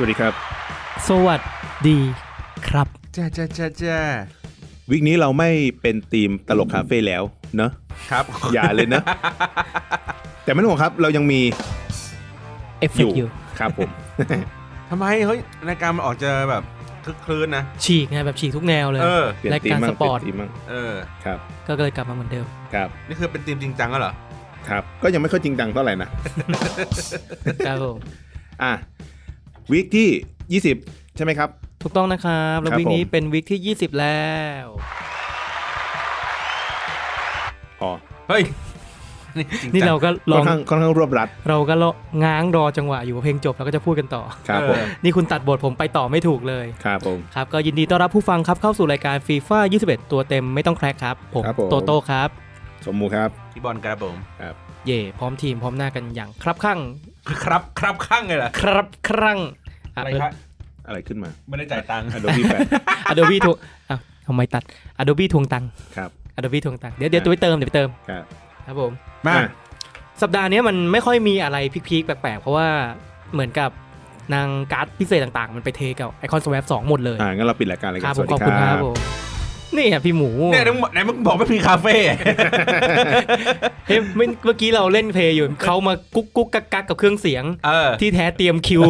สวัสดีครับ สวัสดีครับจ้าจ้าจ้าจ้าวิกนี้เราไม่เป็นทีมตลกคาเฟ่แล้วเนอะครับ อย่าเลยนะ แต่ไม่ต้องห่วงครับ เรายังมีเอฟเฟอกยู่ต์อยู่ครับผมทำไมเฮ้ยรายการมันออกจะแบบคึกคลื้นนะ ฉีกไงแบบฉีกทุกแนวเลยเออ เปลี่ยนรายทีมการมั่สงปเปลี่อยร์ตนทีมมั่งเออ ครับ ก็เลยกลับมาเหมือนเดิม ครับ นี่คือเป็นทีมจริงจังแล้วเหรอ ครับ ก็ยังไม่ค่อยจริงจังเท่าไหร่นะ ครับผม อะ วิกที่ 20 ใช่ไหมครับ ถูกต้องนะครับ แล้วครับวิกนี้ผมเป็นวิกที่ 20 แล้วพอเฮ้ยนี่จงนี่จังเราก็ลค่อองนข้างค่อนข้างรวบรัด เราก็ลองง้างรอจังหวะอยู่ว่าเพลงจบแล้วก็จะพูดกันต่อครับผมนี่คุณตัดบทผมไปต่อไม่ถูกเลยครับผมครับก็ยินดีต้อนรับผู้ฟังครับเข้าสู่รายการฟีฟ่า21 ตัวเต็มไม่ต้องแครกครับผมครับผมโตโต้ครับสมมูครับพี่บอลกระผมครับ เย่พร้อมทีมพร้อมหน้ากันอย่างครับข้างครับครับข้างเลยเหรอครับครั้งอะไรครับอะไรขึ้นมา ไม่ได้จ่ายตังค์ Adobe แปดอะโดบี้ทวงอะทำไมตัด Adobe ทวงตังค์ ครับ Adobe ทวงตังค์เดี๋ยวเดี๋ยวตัวไปเติมเดี๋ยวไปเติมครับ ครับผม มาอะสัปดาห์นี้มันไม่ค่อยมีอะไรพีคๆแปลกๆ เพราะว่าเหมือนกับนางการ์ดพิเศษต่างๆ มันไปเทกับไอคอนสว p สองหมดเลย อ่างั้นเราปิดรายการเลยคกัรันบสผมวัสขดีอบคคุณครัรับ บผม นี่อะพี่หมูเนี่ยมึงไหนมึงบอกไม่มีคาเฟ่เฮ้ยเมื่อเมื่อกี้เราเล่น play อยู่เขามากุ๊กกุ๊กกักกักกับเครื่องเสียงเออที่แท้เตรียมคิว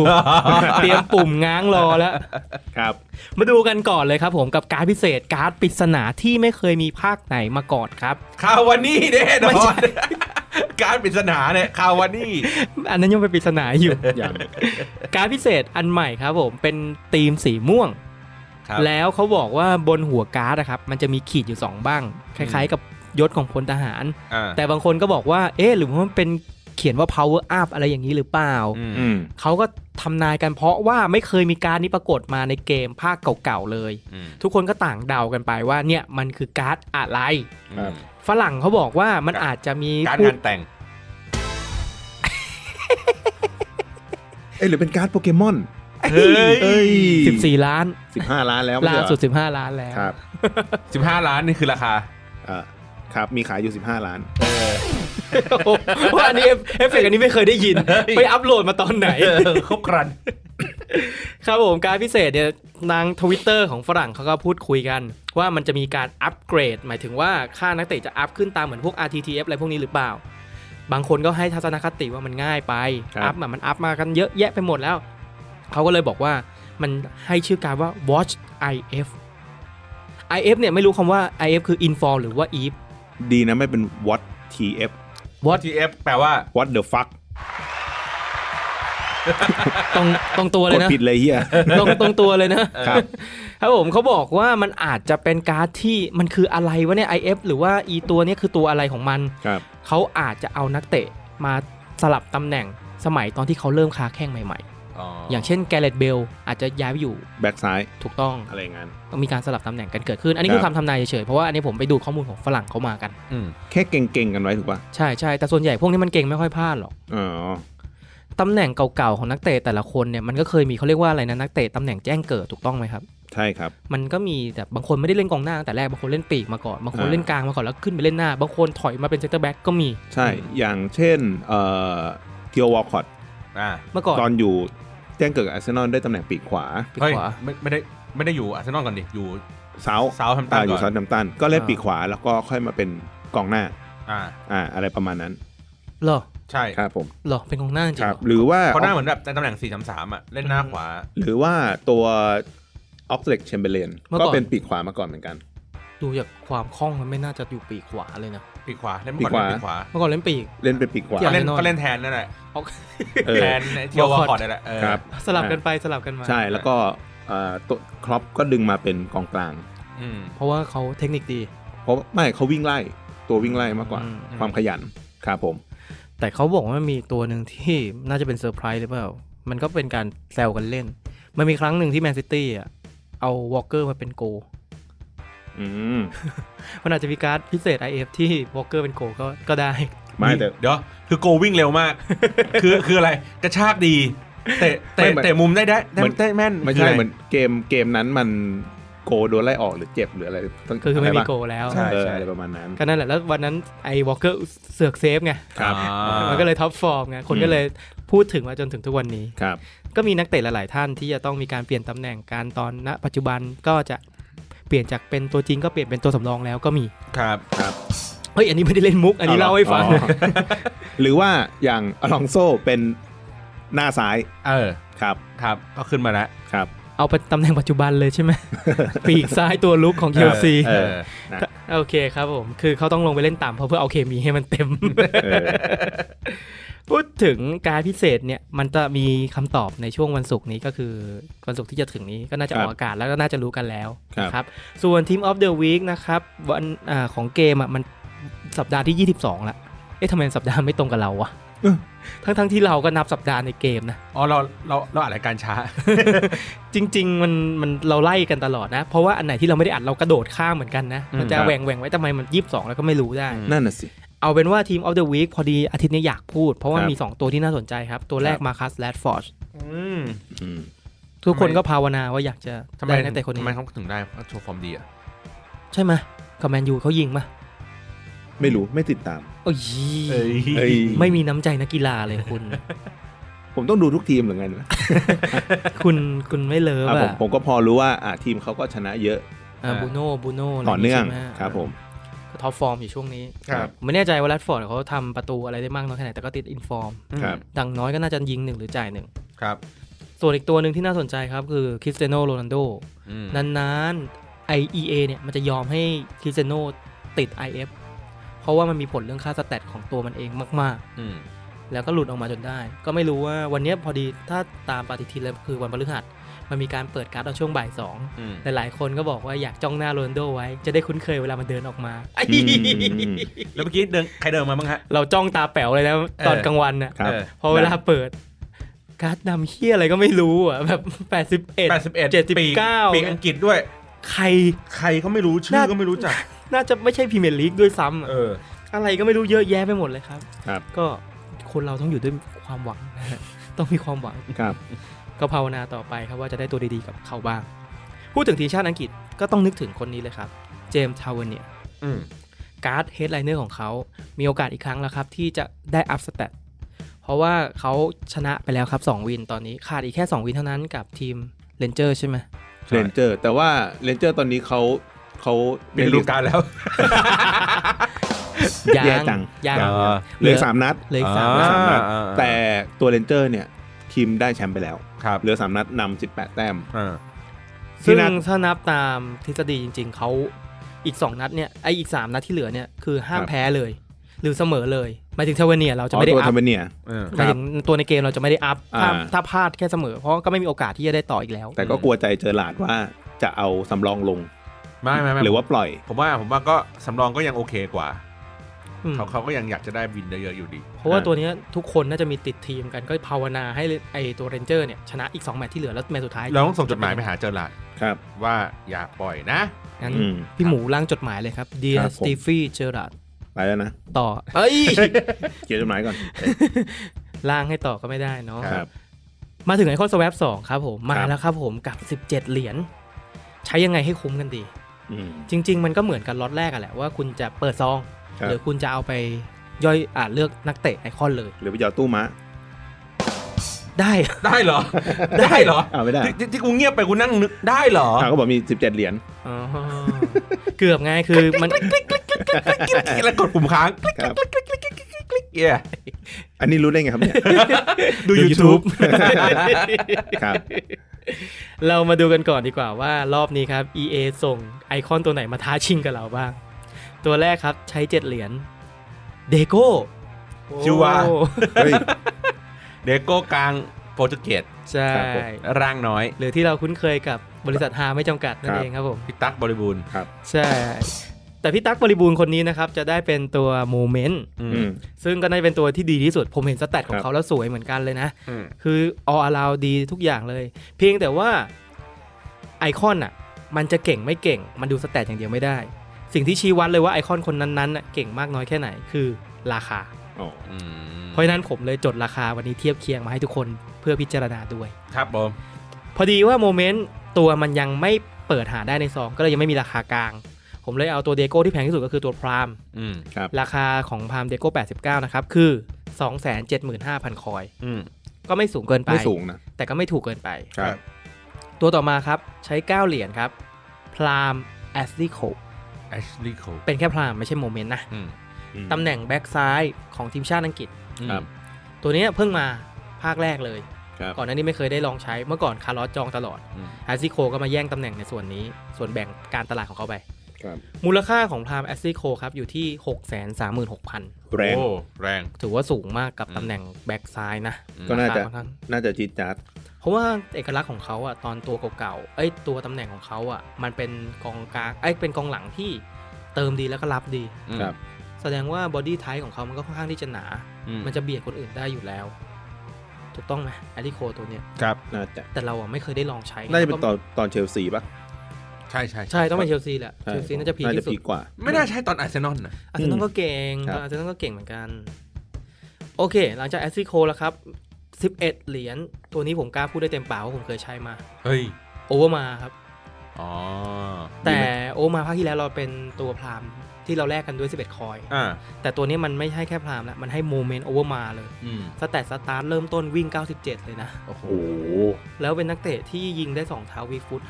เตรียมปุ่มง้างรอแล้วครับ มาดูกันก่อนเลยครับผมกับการ์ดพิเศษการ์ดปริศนาที่ไม่เคยมีภาคไหนมาก่อนครับคาววันนี้แน่นไม่ใช่การ์ดปริศนาเนี่ยคาววันนี้อันนั้นยังเป็นปริศนาอยู่อย่างการ์ดพิเศษอันใหม่ครับผม เป็นธีมสีม่วงครับ แล้วเขาบอกว่าบนหัวการ์ดนะครับมันจะมีขีดอยู่ 2 บ้าง คล้ายๆ กับยศของพลทหารอ่าแต่บางคนก็บอกว่า เอ๊ะหรือว่ามันเป็นเขียนว่า power up อะไรอย่างนี้หรือเปล่าอืมอืมเขาก็ทำนายกันเพราะว่าไม่เคยมีการดนี้ปรากฏมาในเกมภาคเก่าๆเลยอืมทุกคนก็ต่างเดากันไปว่าเนี่ยมันคือการ์ดอะไรครับฝรั่งเขาบอกว่ามันอาจจะมีการพูงาดนแต่งเอ้ยหรือเป็นการ์ดโปเกมอน เฮ้ยเอ้ย14ล้านสิบห้าล้านแล้วไม่ล่าใช่เหรอสุด15ล้านแล้วครับสิบห้าล้านนี่คือราคาอ่าครับ มีขายอยู่ 15 ล้านโอ้โหว่าอันนี้เอฟเอฟเฟกต์อันนี้ไม่เคยได้ยิน ไปอัปโหลดมาตอนไหนเออครบครัน ครับผมการ์ดพิเศษเนี่ยนางทวิตเตอร์ของฝรั่งเขาก็พูดคุยกัน ว่ามันจะมีการอัปเกรด หมายถึงว่าค่านักเตะจะ up ขึ้นตามเหมือนพวก RTTF อะไรพวกนี้หรือเปล่า บางคนก็ให้ทัศนคติว่ามันง่ายไปครับอัพอะมันอัพมากันเยอะแยะไปหมดแล้ว เขาก็เลยบอกว่ามันให้ชื่อการว่า watch IF IF เนี่ยไม่รู้คำว่า IF คือ inform หรือว่า if ดีนะไม่เป็น what tf What TF แปลว่า what the fuck ตรงตรงตัวเลกยดนะผิดเลยเฮียตรงตรงตัวเลยนะครับครับผมเขาบอกว่ามันอาจจะเป็นการ์ดที่มันคืออะไรวะเนี่ย IF หรือว่าอีตัวเนี้ยคือตัวอะไรของมันครับเขาอาจจะเอานักเตะมาสลับตำแหน่งสมัยตอนที่เขาเริ่มค้าแข้งใหม่ อ๋อๆออย่างเช่นแกเร็ธเบลอาจจะย้ายไปอยู่แบ็กซ้ายถูกต้องอะไรอย่างงั้นต้องมีการสลับตำแหน่งกันเกิดขึ้น อันนี้คือครับคำทำนายเฉยๆเพราะว่าอันนี้ผมไปดูข้อมูลของฝรั่งเขามากันอืมแค่เก็งๆกันไว้ถูกป่ะใช่ใช่แต่ส่วนใหญ่พวกนี้มันเก็งไม่ค่อยพลาดหรอกอ๋อตำแหน่งเก่าๆของนักเตะแต่ละคนเนี่ยมันก็เคยมีเขาเรียกว่าอะไรนะนักเตะตำแหน่งแจ้งเกิดถูกต้องไหมครับใช่ครับ มันก็มีแต่บางคนไม่ได้เล่นกองหน้าตั้งแต่แรกบางคนเล่นปีกมาก่อนบางคนอ่าเล่นกลางมาก่อนแล้วขึ้นไปเล่นหน้า บางคนถอยมาเป็นเซนเตอร์แบ็กก็มี ใช่อย่างเช่นเอ่อธีโอวอลคอตต์อ่าเมื่อก่อนตอนอยู่ แจ้งเกิดกับอาร์เซนอลได้ตำแหน่งปีกขวาปีกเฮ้ยขวา ไม่ไม่ได้ไม่ได้อยู่อาร์เซนอลก่อนดิอยู่เซาเซาท์แฮมป์ตัอ่าเซาท์แฮมป์ตันก็เล่นอ่าปีกขวาแล้วก็ค่อยมาเป็นกองหน้าอ่าอ่าอะไรประมาณนั้นเหรอใช่ครับผมเหรอเป็นกองหน้าจริงคเหรอครับหรือว่า เขาหน้าเหมือนแบบในตำแหน่ง4 3 3อะเล่นหน้าขวา หรือว่าตัวอ็อกซ์เลดแชมเบอร์เลนเมื่อก่อนก็เป็นปีกขวามาก่อนเหมือนกัน ดูจากความคล่องมันไม่น่าจะอยู่ปีกขวาเลยนะ ปีกขวาเล่นเมื่อก่อนปีเล่กนขวาปีกขวาเมื่อก่อนเล่นปีกเล่นเป็นปีกขวาอย่ก็เล่นแน่นอนก็เล่นแทนนั่นแหละเอาเออแทนเทียววอล Walcott คอร์ดนั่นแหละเออครับสลับกันไปสลับกันมาใช่แล้วก็เอ่อตัวครอปก็ดึงมาเป็นกองกลางอืมเพราะว่าเขาเทคนิคดี เพราะไม่เขาวิ่งไล่ตัววิ่งไล่มากกว่าอืมความขยันครับผม แต่เขาบอกว่ามีตัวหนึ่งที่น่าจะเป็นเซอร์ไพรส์หรือเปล่า มันก็เป็นการแซวกันเล่น มันมีครั้งหนึ่งที่แมนซิตี้อะเอาวอลเกอร์มาเป็นโกล์อื มมันอาจจะมีการ์ดพิเศษ IF ที่วอลเกอร์เป็นโกล์ก็ก็ได้ ไม่แต่เดี๋ยวคือโกล์วิ่งเร็วมาก คือคืออะไรกระชากดีเตะเตะไม่เหมือนเตะมุมได้ได้ได้เหมือนได้แม่นไม่ใช่อะรเหมือนเกมเกมนั้นมันโกล์โดนไล่ออกหรือเจ็บหรืออะไรต้งคือคือไม่มีะรโกปะแล้วใช่เอออะไรประมาณนั้นก็นั่นแหละแล้ววันนั้นไอ้วอลเกอร์เสือก save ไงครับอ่ามันก็เลย top form ไงคนก็เลยพูดถึงมาจนถึงทุกวันนี้ครับก็มีนักเตะหลาย ๆ ท่านที่จะต้องมีการเปลี่ยนตำแหน่งการตอนณปัจจุบันก็จะ เปลี่ยนจากเป็นตัวจริงก็เปลี่ยนเป็นตัวสำรองแล้วก็มีครับครับเฮ้ยอันนี้ไม่ได้เล่นมุก อันนี้เล่าให้ฟังอ๋อหรือว่าอย่างอลองโซเป็นหน้าซ้ายเออครับครับ ก็ขึ้นมาแล้วครับ เอาเป็นตำแหน่งปัจจุบันเลยใช่ไหมปีกซ้ายตัวลุกของเชลซีเออนะโอเคครับผม คือเขาต้องลงไปเล่นต่ำเพราะเพื่อเอาเคมีให้มันเต็มเออ พูดถึงการ์ดพิเศษเนี่ยมันจะมีคำตอบในช่วงวันศุกร์นี้ก็คือวันศุกร์ที่จะถึงนี้ก็น่าจะออกอากาศแล้วก็น่าจะรู้กันแล้วครับนะครับส่วน Team of the Week นะครับวันอาของเกมอะมันสัปดาห์ที่ 22ละเอ๊ะทำไมสัปดาห์ไม่ตรงกับเราวะเออทั้งทั้งๆที่เราก็นับสัปดาห์ในเกมนะ อ๋อเราเราเราอ่านรายการช้า จริง ๆ มันมันเราไล่กันตลอดนะ เพราะว่าอันไหนที่เราไม่ได้อัดเรากระโดดข้ามเหมือนกันนะ มันจะอืมครับแหว่งแหว่งไว้ทำไมมันยี่สิบสองแล้วก็ไม่รู้ได้อืมนั่นน่ะสิ เอาเป็นว่า Team of the Week พอดีอาทิตย์นี้อยากพูด เพราะว่าครับมี 2 ตัวที่น่าสนใจครับ ตัวแรกครับมาคัสแรดฟอร์ดอืมอืมทุกคนทำไมก็ภาวนาว่าอยากจะทำไมได้นักเตะคนทำนี้ไมเขาถึงได้เขาโชว์ฟอร์มดีอะ ใช่ไหมกับแมนยูเขายิงมาไม่รู้ไม่ติดตามโอ้ยเอ้ยไม่มีน้ำใจนักกีฬาเลยคุณ ผมต้องดูทุกทีมหรือไงวะคุณคุณไม่ love อะผมอะผมก็พอรู้ว่าอะทีมเขาก็ชนะเยอะอ่าบรูโน่บรูโน่อะไรต่อเนื่องใช่ไหมครับผม ก็ top form อยู่ช่วงนี้ครับผมไม่แน่ใจว่าแรดฟอร์ดเขาทำประตูอะไรได้มากน้อยแค่ไหนแต่ก็ติด inform ครับอย่างน้อยก็น่าจะยิงหนึ่งหรือจ่ายหนึ่งครับ ส่วนอีกตัวหนึ่งที่น่าสนใจครับคือคริสเตียโนโรนัลโดอืมนานๆ EA เนี่ยมันจะยอมให้คริสเตียโนติด IF เพราะว่ามันมีผลเรื่องค่า stat ของตัวมันเองมากอืมๆแล้วก็หลุดออกมาจนได้ ก็ไม่รู้ว่าวันเนี้ยพอดีถ้าตามปฏิทินแล้วคือวันพฤหัส มันมีการเปิดการ์ดตอนช่วงบ่ายสองอืมหลายๆคนก็บอกว่าอยากจ้องหน้าโรนัลโดไว้ จะได้คุ้นเคยเวลามันเดินออกมาอืมแล้วเมื่อกี้เดินใครเดินมาบ้างฮะ เราจ้องตาแป๋วเลยนะตอนเออกลางวันน่ะครับเออพอเวลาเปิดการ์ดดำเหี้ยอะไรก็ไม่รู้อะแบบ 81แปดสิบเอ็ด79ปีกปีกอังกฤษด้วย ใครใครเขาไม่รู้ชื่อน่าก็ไม่รู้จัก น่าจะไม่ใช่พรีเมียร์ลีกด้วยซ้ำอะเออ อะไรก็ไม่รู้เยอะแยะไปหมดเลยครับ ครับ ก็คนเราต้องอยู่ด้วยความหวังนะฮะต้องมีความหวังครับ ก็ภาวนาต่อไปครับว่าจะได้ตัวดีๆกับเขาบ้าง พูดถึงทีมชาติอังกฤษก็ต้องนึกถึงคนนี้เลยครับ เจมส์ทาเวอร์เนียร์อืมการ์ด Headliner ของเขา มีโอกาสอีกครั้งแล้วครับ ที่จะได้ up stat เพราะว่าเขาชนะไปแล้วครับ 2 win ตอนนี้ ขาดอีกแค่ 2 win เท่านั้นกับทีมเรนเจอร์ใช่ไหมเรนเจอร์ แต่ว่าเรนเจอร์ตอนนี้เขาเขาเป็นฤดูกาลแล้วยัแย่จังยังอ่าเหลือสามนัดเหลืออีกสามอ่านัดสามนัดอ่าแต่ตัวเรนเจอร์เนี่ยทีมได้แชมป์ไปแล้วครับ เหลือสามนัดนำสิบแปดแต้มอ่าซึ่งที่นัดถ้านับตามทฤษฎีจริง ๆเขาอีก2นัดเนี่ยไออีก3นัดที่เหลือเนี่ยคือห้ามแพ้เลย หรือเสมอเลยหมายถึงทาเวอร์เนียร์เราจะอ๋อไม่ได้ up ตัวทาเวอร์เนียร์เออหมายถึงตัวในเกมเราจะไม่ได้ upถ้าอ่าถ้าพลาดแค่เสมอเพราะก็ไม่มีโอกาสที่จะได้ต่ออีกแล้ว แต่ก็กลัวใจเจอร์ราร์ดว่าจะเอาสำรองลงไม่ไม่ไม่หรือว่าปล่อย ผมว่าผมว่าก็สำรองก็ยังโอเคกว่าอืม เขาเขาก็ยังอยากจะได้ win เยอะๆอยู่ดี เพราะว่าตัวเนี้ยทุกคนน่าจะมีติดทีมกันก็ภาวนาให้ไอตัวเรนเจอร์เนี่ยชนะอีก 2 แมตช์ที่เหลือแล้วแมตช์สุดท้าย เราต้องส่งจดหมายไปหาเจอร์ราร์ดครับ ว่าอย่าปล่อยนะงั้นอืมพี่หมูร่างจดหมายเลยครับ dear ครับผมสตีฟี่เจอร์ราร์ดไปแล้วนะต่อเอ้ยเขียนจดหมายก่อนร่างให้ต่อก็ไม่ได้เนาะครับมาถึงไอคอนสว p สองครับผมมาครับแล้วครับผมกับ 17 เหรียญใช้ยังไงให้คุ้มกันดีอืมจริง ๆ มันก็เหมือนกันล็อตแรกอะแหละว่าคุณจะเปิดซองครับ หรือคุณจะเอาไปย่อยอ่าเลือกนักเตะไอคอนเลย หรือไปหยอดตู้ม้าได้ได้เหรอ ได้เหรอเอาไม่ได้ที่ที่ที่กูเงียบไปกูนั่งนึกได้เหรออ่าก็บอกมีสิบเจ็ดเหรียญอ๋อเกือบไงคือมันแล้วกดปุ่มค้างครับเย้อันนี้รู้ได้ไงครับเนี่ย ดูดู YouTube YouTube ครับ เรามาดูกันก่อนดีกว่าว่ารอบนี้ครับ EA ส่งไอคอนตัวไหนมาท้าชิงกับเราบ้าง ตัวแรกครับใช้7เหรียญเดโก้ชิวาโอ้เฮ้ยเดโก้กลางโปรตุเกสใช่ครับผมร่างน้อย หรือที่เราคุ้นเคยกับบริษัทฮาไม่จำกัดนั่นเองครับผมพิตักบริบูรณ์ใช่แต่พี่ตั๊กบริบูรณ์คนนี้นะครับ จะได้เป็นตัว moment อือืมมซึ่งก็น่าจะเป็นตัวที่ดีที่สุด ผมเห็น stat ของเขาครับแล้วสวยเหมือนกันเลยนะอืมคือ all around ดีทุกอย่างเลย เพียงแต่ว่าไอคอนอะ มันจะเก่งไม่เก่ง มันดู stat อย่างเดียวไม่ได้ สิ่งที่ชี้วัดเลยว่าไอคอนคนนั้นๆน่ะเก่งมากน้อยแค่ไหนคือราคาอ๋ออืมเพราะฉะนั้นผมเลยจดราคาวันนี้เทียบเคียงมาให้ทุกคนเพื่อพิจารณาด้วยครับผมพอดีว่า moment ตัวมันยังไม่เปิดหาได้ในซองก็เลยยังไม่มีราคากลาง ผมเลยเอาตัวเดโก้ที่แพงที่สุดก็คือตัว prime อืมครับราคาของ prime เดโก้89 นะครับ คือ 275,000 coin อืมก็ไม่สูงเกินไปไม่สูงนะแต่ก็ไม่ถูกเกินไปครับ ตัวต่อมาครับใช้ 9 เหรียญครับ prime แอชลีย์โคล แอชลีย์โคลเป็นแค่ prime ไม่ใช่ moment นะอืมอืมตำแหน่งแบ็กซ้ายของทีมชาติอังกฤษครับตัวนี้เพิ่งมาภาคแรกเลยครับก่อนหน้านี้ไม่เคยได้ลองใช้เมื่อก่อนคาร์ลอสจองตลอดอืมแอชลีย์โคลก็มาแย่งตำแหน่งในส่วนนี้ ส่วนแบ่งการตลาดของเขาไปครับ มูลค่าของ prime แอชลีย์โคลครับอยู่ที่ 6 3 6 0 0 0 แรงโอ้แรง ถือว่าสูงมากกับอืมตำแหน่งแบ็กซ้ายนะอืมก็น่าจะค่อนข้างน่าจะจี๊ดจัดเพราะว่าเอกลักษณ์ของเขาอะตอนตัวเก่าๆเอ้ยตัวตำแหน่งของเขาอะมันเป็นกองกลางเอ้ยเป็นกองหลังที่เติมดีแล้วก็รับดีอืมครับแสดงว่า body type ของเขามันก็ค่อนข้างที่จะหนาอืมมันจะเบียดคนอื่นได้อยู่แล้ว ถูกต้องไหมแอชลีย์โคลตัวเนี้ยครับน่าจะแต่เราอะไม่เคยได้ลองใช้ น่าจะเป็นตอนตอนเชลซีป่ะ ใช่ใช่ใช่ต้องเป็นเชลซีแหละใช่เชลซีน่าจะ peak ที่สุด น่าจะ peak กว่า ไม่น่าใช่ตอนอาร์เซนอลนะอาร์เซนอลก็เก่งครับอาร์เซนอลก็เก่งเหมือนกัน โอเค หลังจากแอชลีย์โคลแล้วครับ 11 เหรียญตัวนี้ผมกล้าพูดได้เต็มปากว่าผมเคยใช้มาเฮ้ยโอเวอร์มาร์สครับอ๋อแต่โอเวอร์มาร์สภาคที่แล้วเราเป็นตัว prime ที่เราแลกกันด้วย 11 coin อ่าแต่ตัวนี้มันไม่ใช่แค่ prime แล้วมันให้ moment โอเวอร์มาร์สเลยอืม stat start เริ่มต้นวิ่ง 97 เลยนะโอ้โหโอ้โห แล้วเป็นนักเตะที่ยิงได้ 2 เท้า weak foot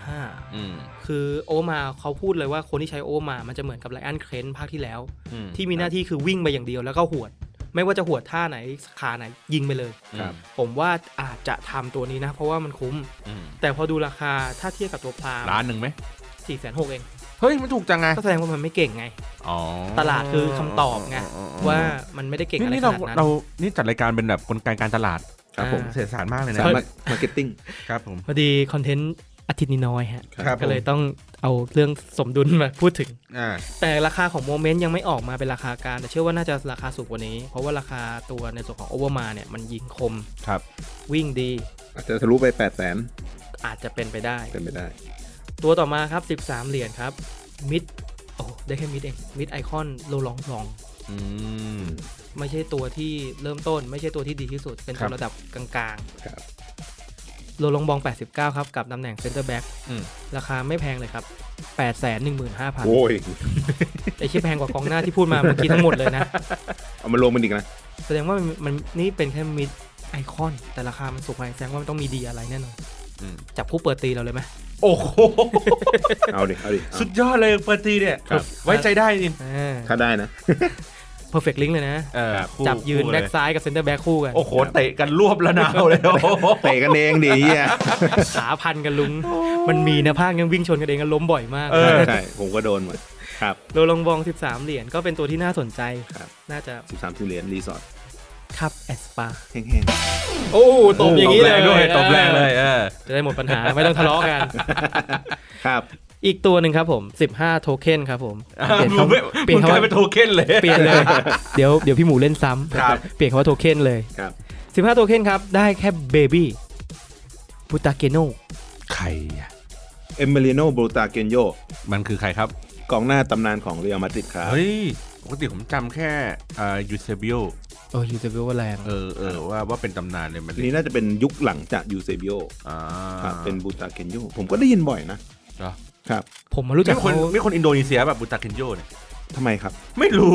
อืม5คือโอเวอร์มาร์สเขาพูดเลยว่าคนที่ใช้โอเวอร์มาร์ส มันจะเหมือนกับไรอันเคนต์ภาคที่แล้วอืมที่มีหน้าที่คือวิ่งไปอย่างเดียวแล้วก็หวดไม่ว่าจะหวดท่าไหนขาไหนยิงไปเลยครับผมว่าอาจจะทำตัวนี้นะ เพราะว่ามันคุ้มอืมแต่พอดูราคาถ้าเทียบกับตัว prime ล้านหนึ่งไหมสี่แสนหกเอง เฮ้ยมันถูกจังไงก็แสดงว่ามันไม่เก่งไงอ๋อตลาดคือคำตอบไงว่ามันไม่ได้เก่งอะไรนี่ขเรานาดนั้นเรานี่จัดรายการเป็นแบบกลไกการตลาดครับผมอ่าเสียสารมากเลยสายนะ marketing ครับผมพอดีคอนเทนต์อาทิตย์นี้น้อยฮะครับก็เลยต้องเอาเรื่องสมดุลมาพูดถึงอ่าแต่ราคาของ moment ยังไม่ออกมาเป็นราคากลางแต่เชื่อว่าน่าจะราคาสูงกว่านี้ เพราะว่าราคาตัวในส่วนของโอเวอร์มาร์สเนี่ยมันยิงคมครับ วิ่งดี อาจจะทะลุไป8 0 0แสนอาจจะเป็นไปได้เป็นไปได้ ตัวต่อมาครับ 13 เหรียญครับ mid โอ้ได้แค่ mid เอง mid ไอคอนโลรองต์บล็องอืมไม่ใช่ตัวที่เริ่มต้น ไม่ใช่ตัวที่ดีที่สุด เป็นครัตัวบระดับกลางครับๆโลรองต์บล็อง 89 ครับ กับตำแหน่งเซนเตอร์แบ็กอืมราคาไม่แพงเลยครับ 8 1 5 0 0 0โอ้ยไอชื่อแพงกว่ากองหน้าที่พูดมาเมื่อกี้ทั้งหมดเลยนะ เอามาลงมันอีกนะ แสดงว่ามันมันนี่เป็นแค่ mid ไอคอน แต่ราคามันสูงไปแสดงว่ามันต้องมีดีอะไรแน่นอนอืมจับคู่เปิดตีเราเลยไหม โอ้โห เอาดิ เอาดิเอาสุดยอดเลยเปิดตีเนี่ย ครับ ไว้ใจได้จริง อ่า ถ้าได้นะ perfect link เลยนะ เออคู่จับยืนคู่เลแบ็กซ้ายกับเซนเตอร์แบ็กคู่กัน โอ้โห เตะกันรวบละนาวเลยโอ้โหเตะกันเองดิเฮียขาพันกันลุง มันมีนะภาคยังวิ่งชนกันเองกันล้มบ่อยมากเออ ใช่ ผมก็โดนหมดครับโลลองบอง 13 เหรียญก็เป็นตัวที่น่าสนใจ ครับ น่าจะ 13สิเหรียญรีสอร์ท คับแอสปาแห้งโอ้ตบอย่างนี้เลยด้วยตบแรงเลยเออจะได้หมดปัญหาไม่ต้องทะเลาะกันๆครับอีกตัวหนึ่งครับผม 15 โทเค็นครับผมเปลี่ยนมึงคำไม่เปลี่ยนมึงคำกลายว่าเป็นโทเค็นเลย เปลี่ยนเลย เดี๋ยวเดี๋ยวพี่หมูเล่นซ้ำครับเปลี่ยนคำว่าโทเค็นเลยครับ15 โทเค็นครับ ได้แค่ baby บูตราเกนโยใครอะเอมิลิโอบูตราเกนโยมันคือใครครับ กองหน้าตำนานของเรอัลมาดริดครับ เฮ้ย ปกติผมจำแค่อ่ายูเซบิโอ โอ้ยูเซบิโอว่าแรงเออเออว่าว่าเป็นตำนานเลยมันอันนี้น่าจะเป็นยุคหลังจากยูเซบิโออ่าครับเป็นบูตราเกนโยผมก็ได้ยินบ่อยนะเหรอครับผมมารู้จักมีคนเขามีคนอินโดนีเซียแบบบูตราเกนโยเนี่ยทำไมครับ ไม่รู้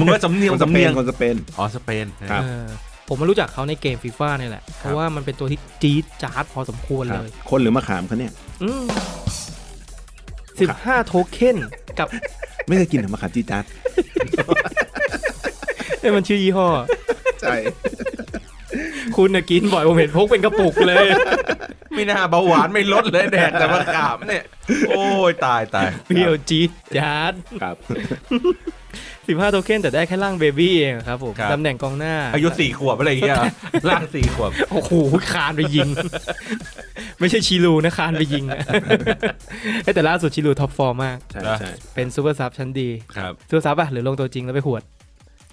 มึงว่าสำเนียงคนสสำเปเนียนงคนสเปนอ๋อสเปนครับเออผมมารู้จักเขาในเกมฟีฟ่านี่แหละ เพราะว่ามันเป็นตัวที่จี๊ดจ๊าดพอสมควรครับเลย คนหรือมะขามเขาเนี่ยสิบห้าโทเค็นกับ ไม่เคยกินมะขามจีดจัดเอ้ยมันชื่อยี่ห้อใช่คุณน่ะกินบ่อยผมเห็นพกเป็นกระปุกเลย ไม่น่าเบาหวานไม่ลดเลยแดกแต่มะขามเนี่ย โอ้ยตายตายเปรี้ยวจี๊ดจ๊าดครับ15โทเค็นแต่ได้แค่ร่าง baby เองครับผมครับตำแหน่งกองหน้า อายุสี่ขวบอะไรอย่างเงี้ยเหรอร่างสี่ขวบ โอ้โหคลานไปยิง ไม่ใช่ชิรูด์นะคลานไปยิงอะเอ้ยแต่ล่าสุดชิรูด์ top form ากใช่นะใช่เป็น super sub ชั้นดีครับ super sub อะหรือลงตัวจริงแล้วไปหวด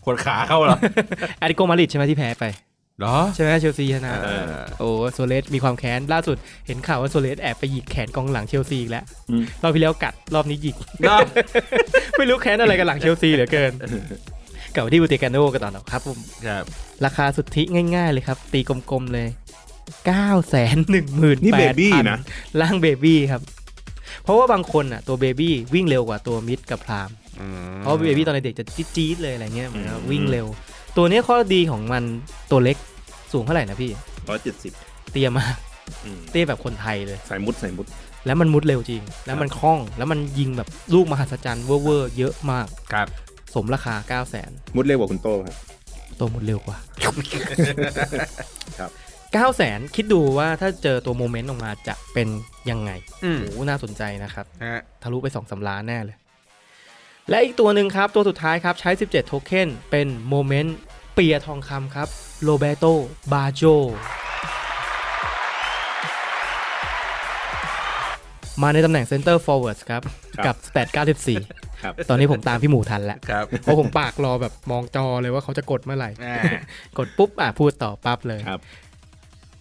ขวดขาเข้าเหรอแอตเลติโกมาดริดใช่ไหมที่แพ้ไปเหรอ ใช่ไหมเชลซีชนะเออโอ้ซัวเรสมีความแค้นล่าสุดเห็นข่าวว่าซัวเรสแอบไปหยิกแขนกองหลังเชลซีอีกแล้วอืมรอบที่แล้วกัดรอบนี้หยิกเนาะไม่รู้แค้นอะไรกองหลังเชลซีเหลือเกินกลับมาที่บูติกาโนกันต่อนะครับผมครับราคาสุทธิง่าย ๆ เลยครับ ตีกลมๆเลย9ก้าแสนหนึ่งหมื่นนี่แปเบดบี้พันนะร่าง baby ครับ เพราะว่าบางคนอะตัว baby วิ่งเร็วกว่าตัว mid กับ prime อืมเพราะ baby ตอนเด็กๆจะจี๊ดๆเลยอะไรเงี้ยเหมือนว่าอืมวิ่งเร็ว ตัวเนี้ยข้อดีของมันตัวเล็กสูงเท่าไหร่นะพี่ร้อยเจ็ดสิบเตี้ยมากเตี้ยแบบคนไทยเลยใส่มุดใส่มุด แล้วมันมุดเร็วจริง แล้วมันคล่องแล้วมันยิงแบบลูกมหัศจรรย์เวอร์ๆเยอะมากครับ สมราคา9 0 0 0 0นมุดเร็วกว่าคุณโต้ครับตัวมุดเร็วกว่า ครับ 9 0 0 0 0 0คิดดูว่าถ้าเจอตัวโมเมนต์ออกมาจะเป็นยังไงอืมโอ้น่าสนใจนะครับฮะทะลุไป2องสาล้านแน่เลย และอีกตัวหนึ่งครับ ตัวสุดท้ายครับ ใช้ 17 โทเค็นเป็น moment เปียทองคำครับโรเบโตบาโจมาในตำแหน่ง center forward ครับครับกับ stat 94ครับตอนนี้ผมตามพี่หมูทันแล้วครับเพราะผมปากรอแบบมองจอเลยว่าเขาจะกดเมื่อไหร่อ่ากดปุ๊บ อะพูดต่อปั๊บเลยครั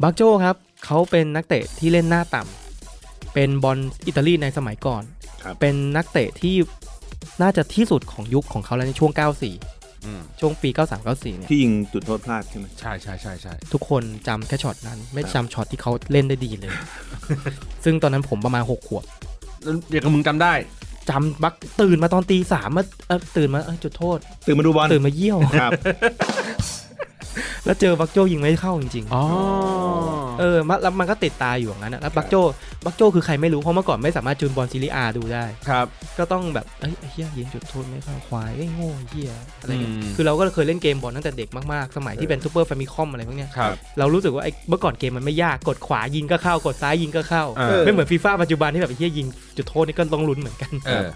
บบักโจครับเขาเป็นนักเตะที่เล่นหน้าต่ำเป็นบอลอิตาลีในสมัยก่อนครับเป็นนักเตะที่น่าจะที่สุดของยุคของเขาแล้วในช่วง 94อืมช่วงปี 93 94 เนี่ยที่ยิงจุดโทษพลาดใช่ไหมใช่ใช่ใช่ใช่ทุกคนจำแค่ช็อตนั้น ไม่ครับจำช็อตที่เขาเล่นได้ดีเลย ซึ่งตอนนั้นผมประมาณ 6 ขวบแล้วเดี๋ยวกับมึงจำได้จำบักตื่นมาตอนตีสามมาเอ่อตื่นมาเอ้ยจุดโทษ ตื่นมาดูบอลตื่นมาเยี่ยวครับ แล้วเจอบักโจยิงไม่เข้าจริงๆอ๋อเออมันแล้วมันก็ติดตาอยู่อย่างนั้นอะแล้วบักโจบักโจคือใครไม่รู้เพราะเมื่อก่อนไม่สามารถจูนบอล Serie A ดูได้ครับ ก็ต้องแบบเอ้ยไอ้เฮียยิงจุดโทษไม่เข้าควายไอ้โง่ไอ้เฮียอะไรเงี้ยอืมคือเราก็เคยเล่นเกมบอลตั้งแต่เด็กมากๆ สมัยที่เป็น Super Famicom อะไรพวกเนี้ยครับเรารู้สึกว่าไอ้เมื่อก่อนเกมมันไม่ยากกดขวายิงก็เข้ากดซ้ายยิงก็เข้าเออไม่เหมือนฟีฟ่าปัจจุบันที่แบบไอ้เฮียยิงจุดโทษนี่ก็ต้องลุ้นเหมือนกันเออ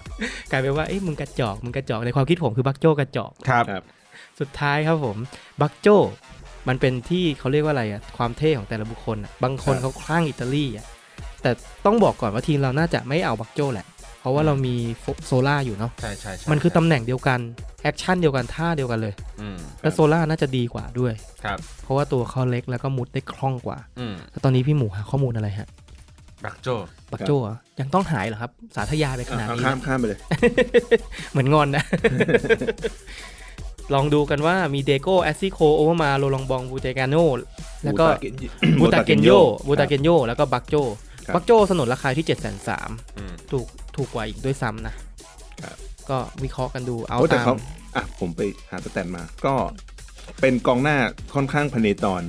กลายเป็นว่าเอ้ยมึงกระจอกมึงกระจอกในความคิดผมคือบักโจกระจอกครับครับ สุดท้ายครับผมบักโจมันเป็นที่เขาเรียกว่าอะไรอะความเท่ของแต่ละบุคคลอะบางคนครับเขาคลั่งอิตาลีอะแต่ต้องบอกก่อนว่าทีมเราน่าจะไม่เอาบักโจแหละ เพราะว่าเรามีโซล่าอยู่เนาะใช่ใช่ใช่มันคือตำแหน่งเดียวกัน action เดียวกันท่าเดียวกันเลยอืมแล้วโซล่าน่าจะดีกว่าด้วยครับเพราะว่าตัวเขาเล็กแล้วก็มุดได้คล่องกว่าอืมแล้วตอนนี้พี่หมูหาข้อมูลอะไรฮะบักโจบักโจอะยังต้องหายเหรอครับ สาธยายไปขนาดเอานี้ข้ามข้ามไปเลย เหมือนงอนนะ ลองดูกันว่ามีเดโก้แอสซิโคโอเวอร์มาโรลองบองบูเตกาโนแล้วก็บูตาเกนโยบูตาเกนโยแล้วก็บักโจครับบักโจสนนราคาที่7จ็ดแสนสามอืมถูกถูกกว่าอีกด้วยซ้ำนะครับก็วิเคราะห์กันดูเอาโอ้แต่ตามเขาอะผมไปหาสแตนมา ก็เป็นกองหน้าค่อนข้างพเนจร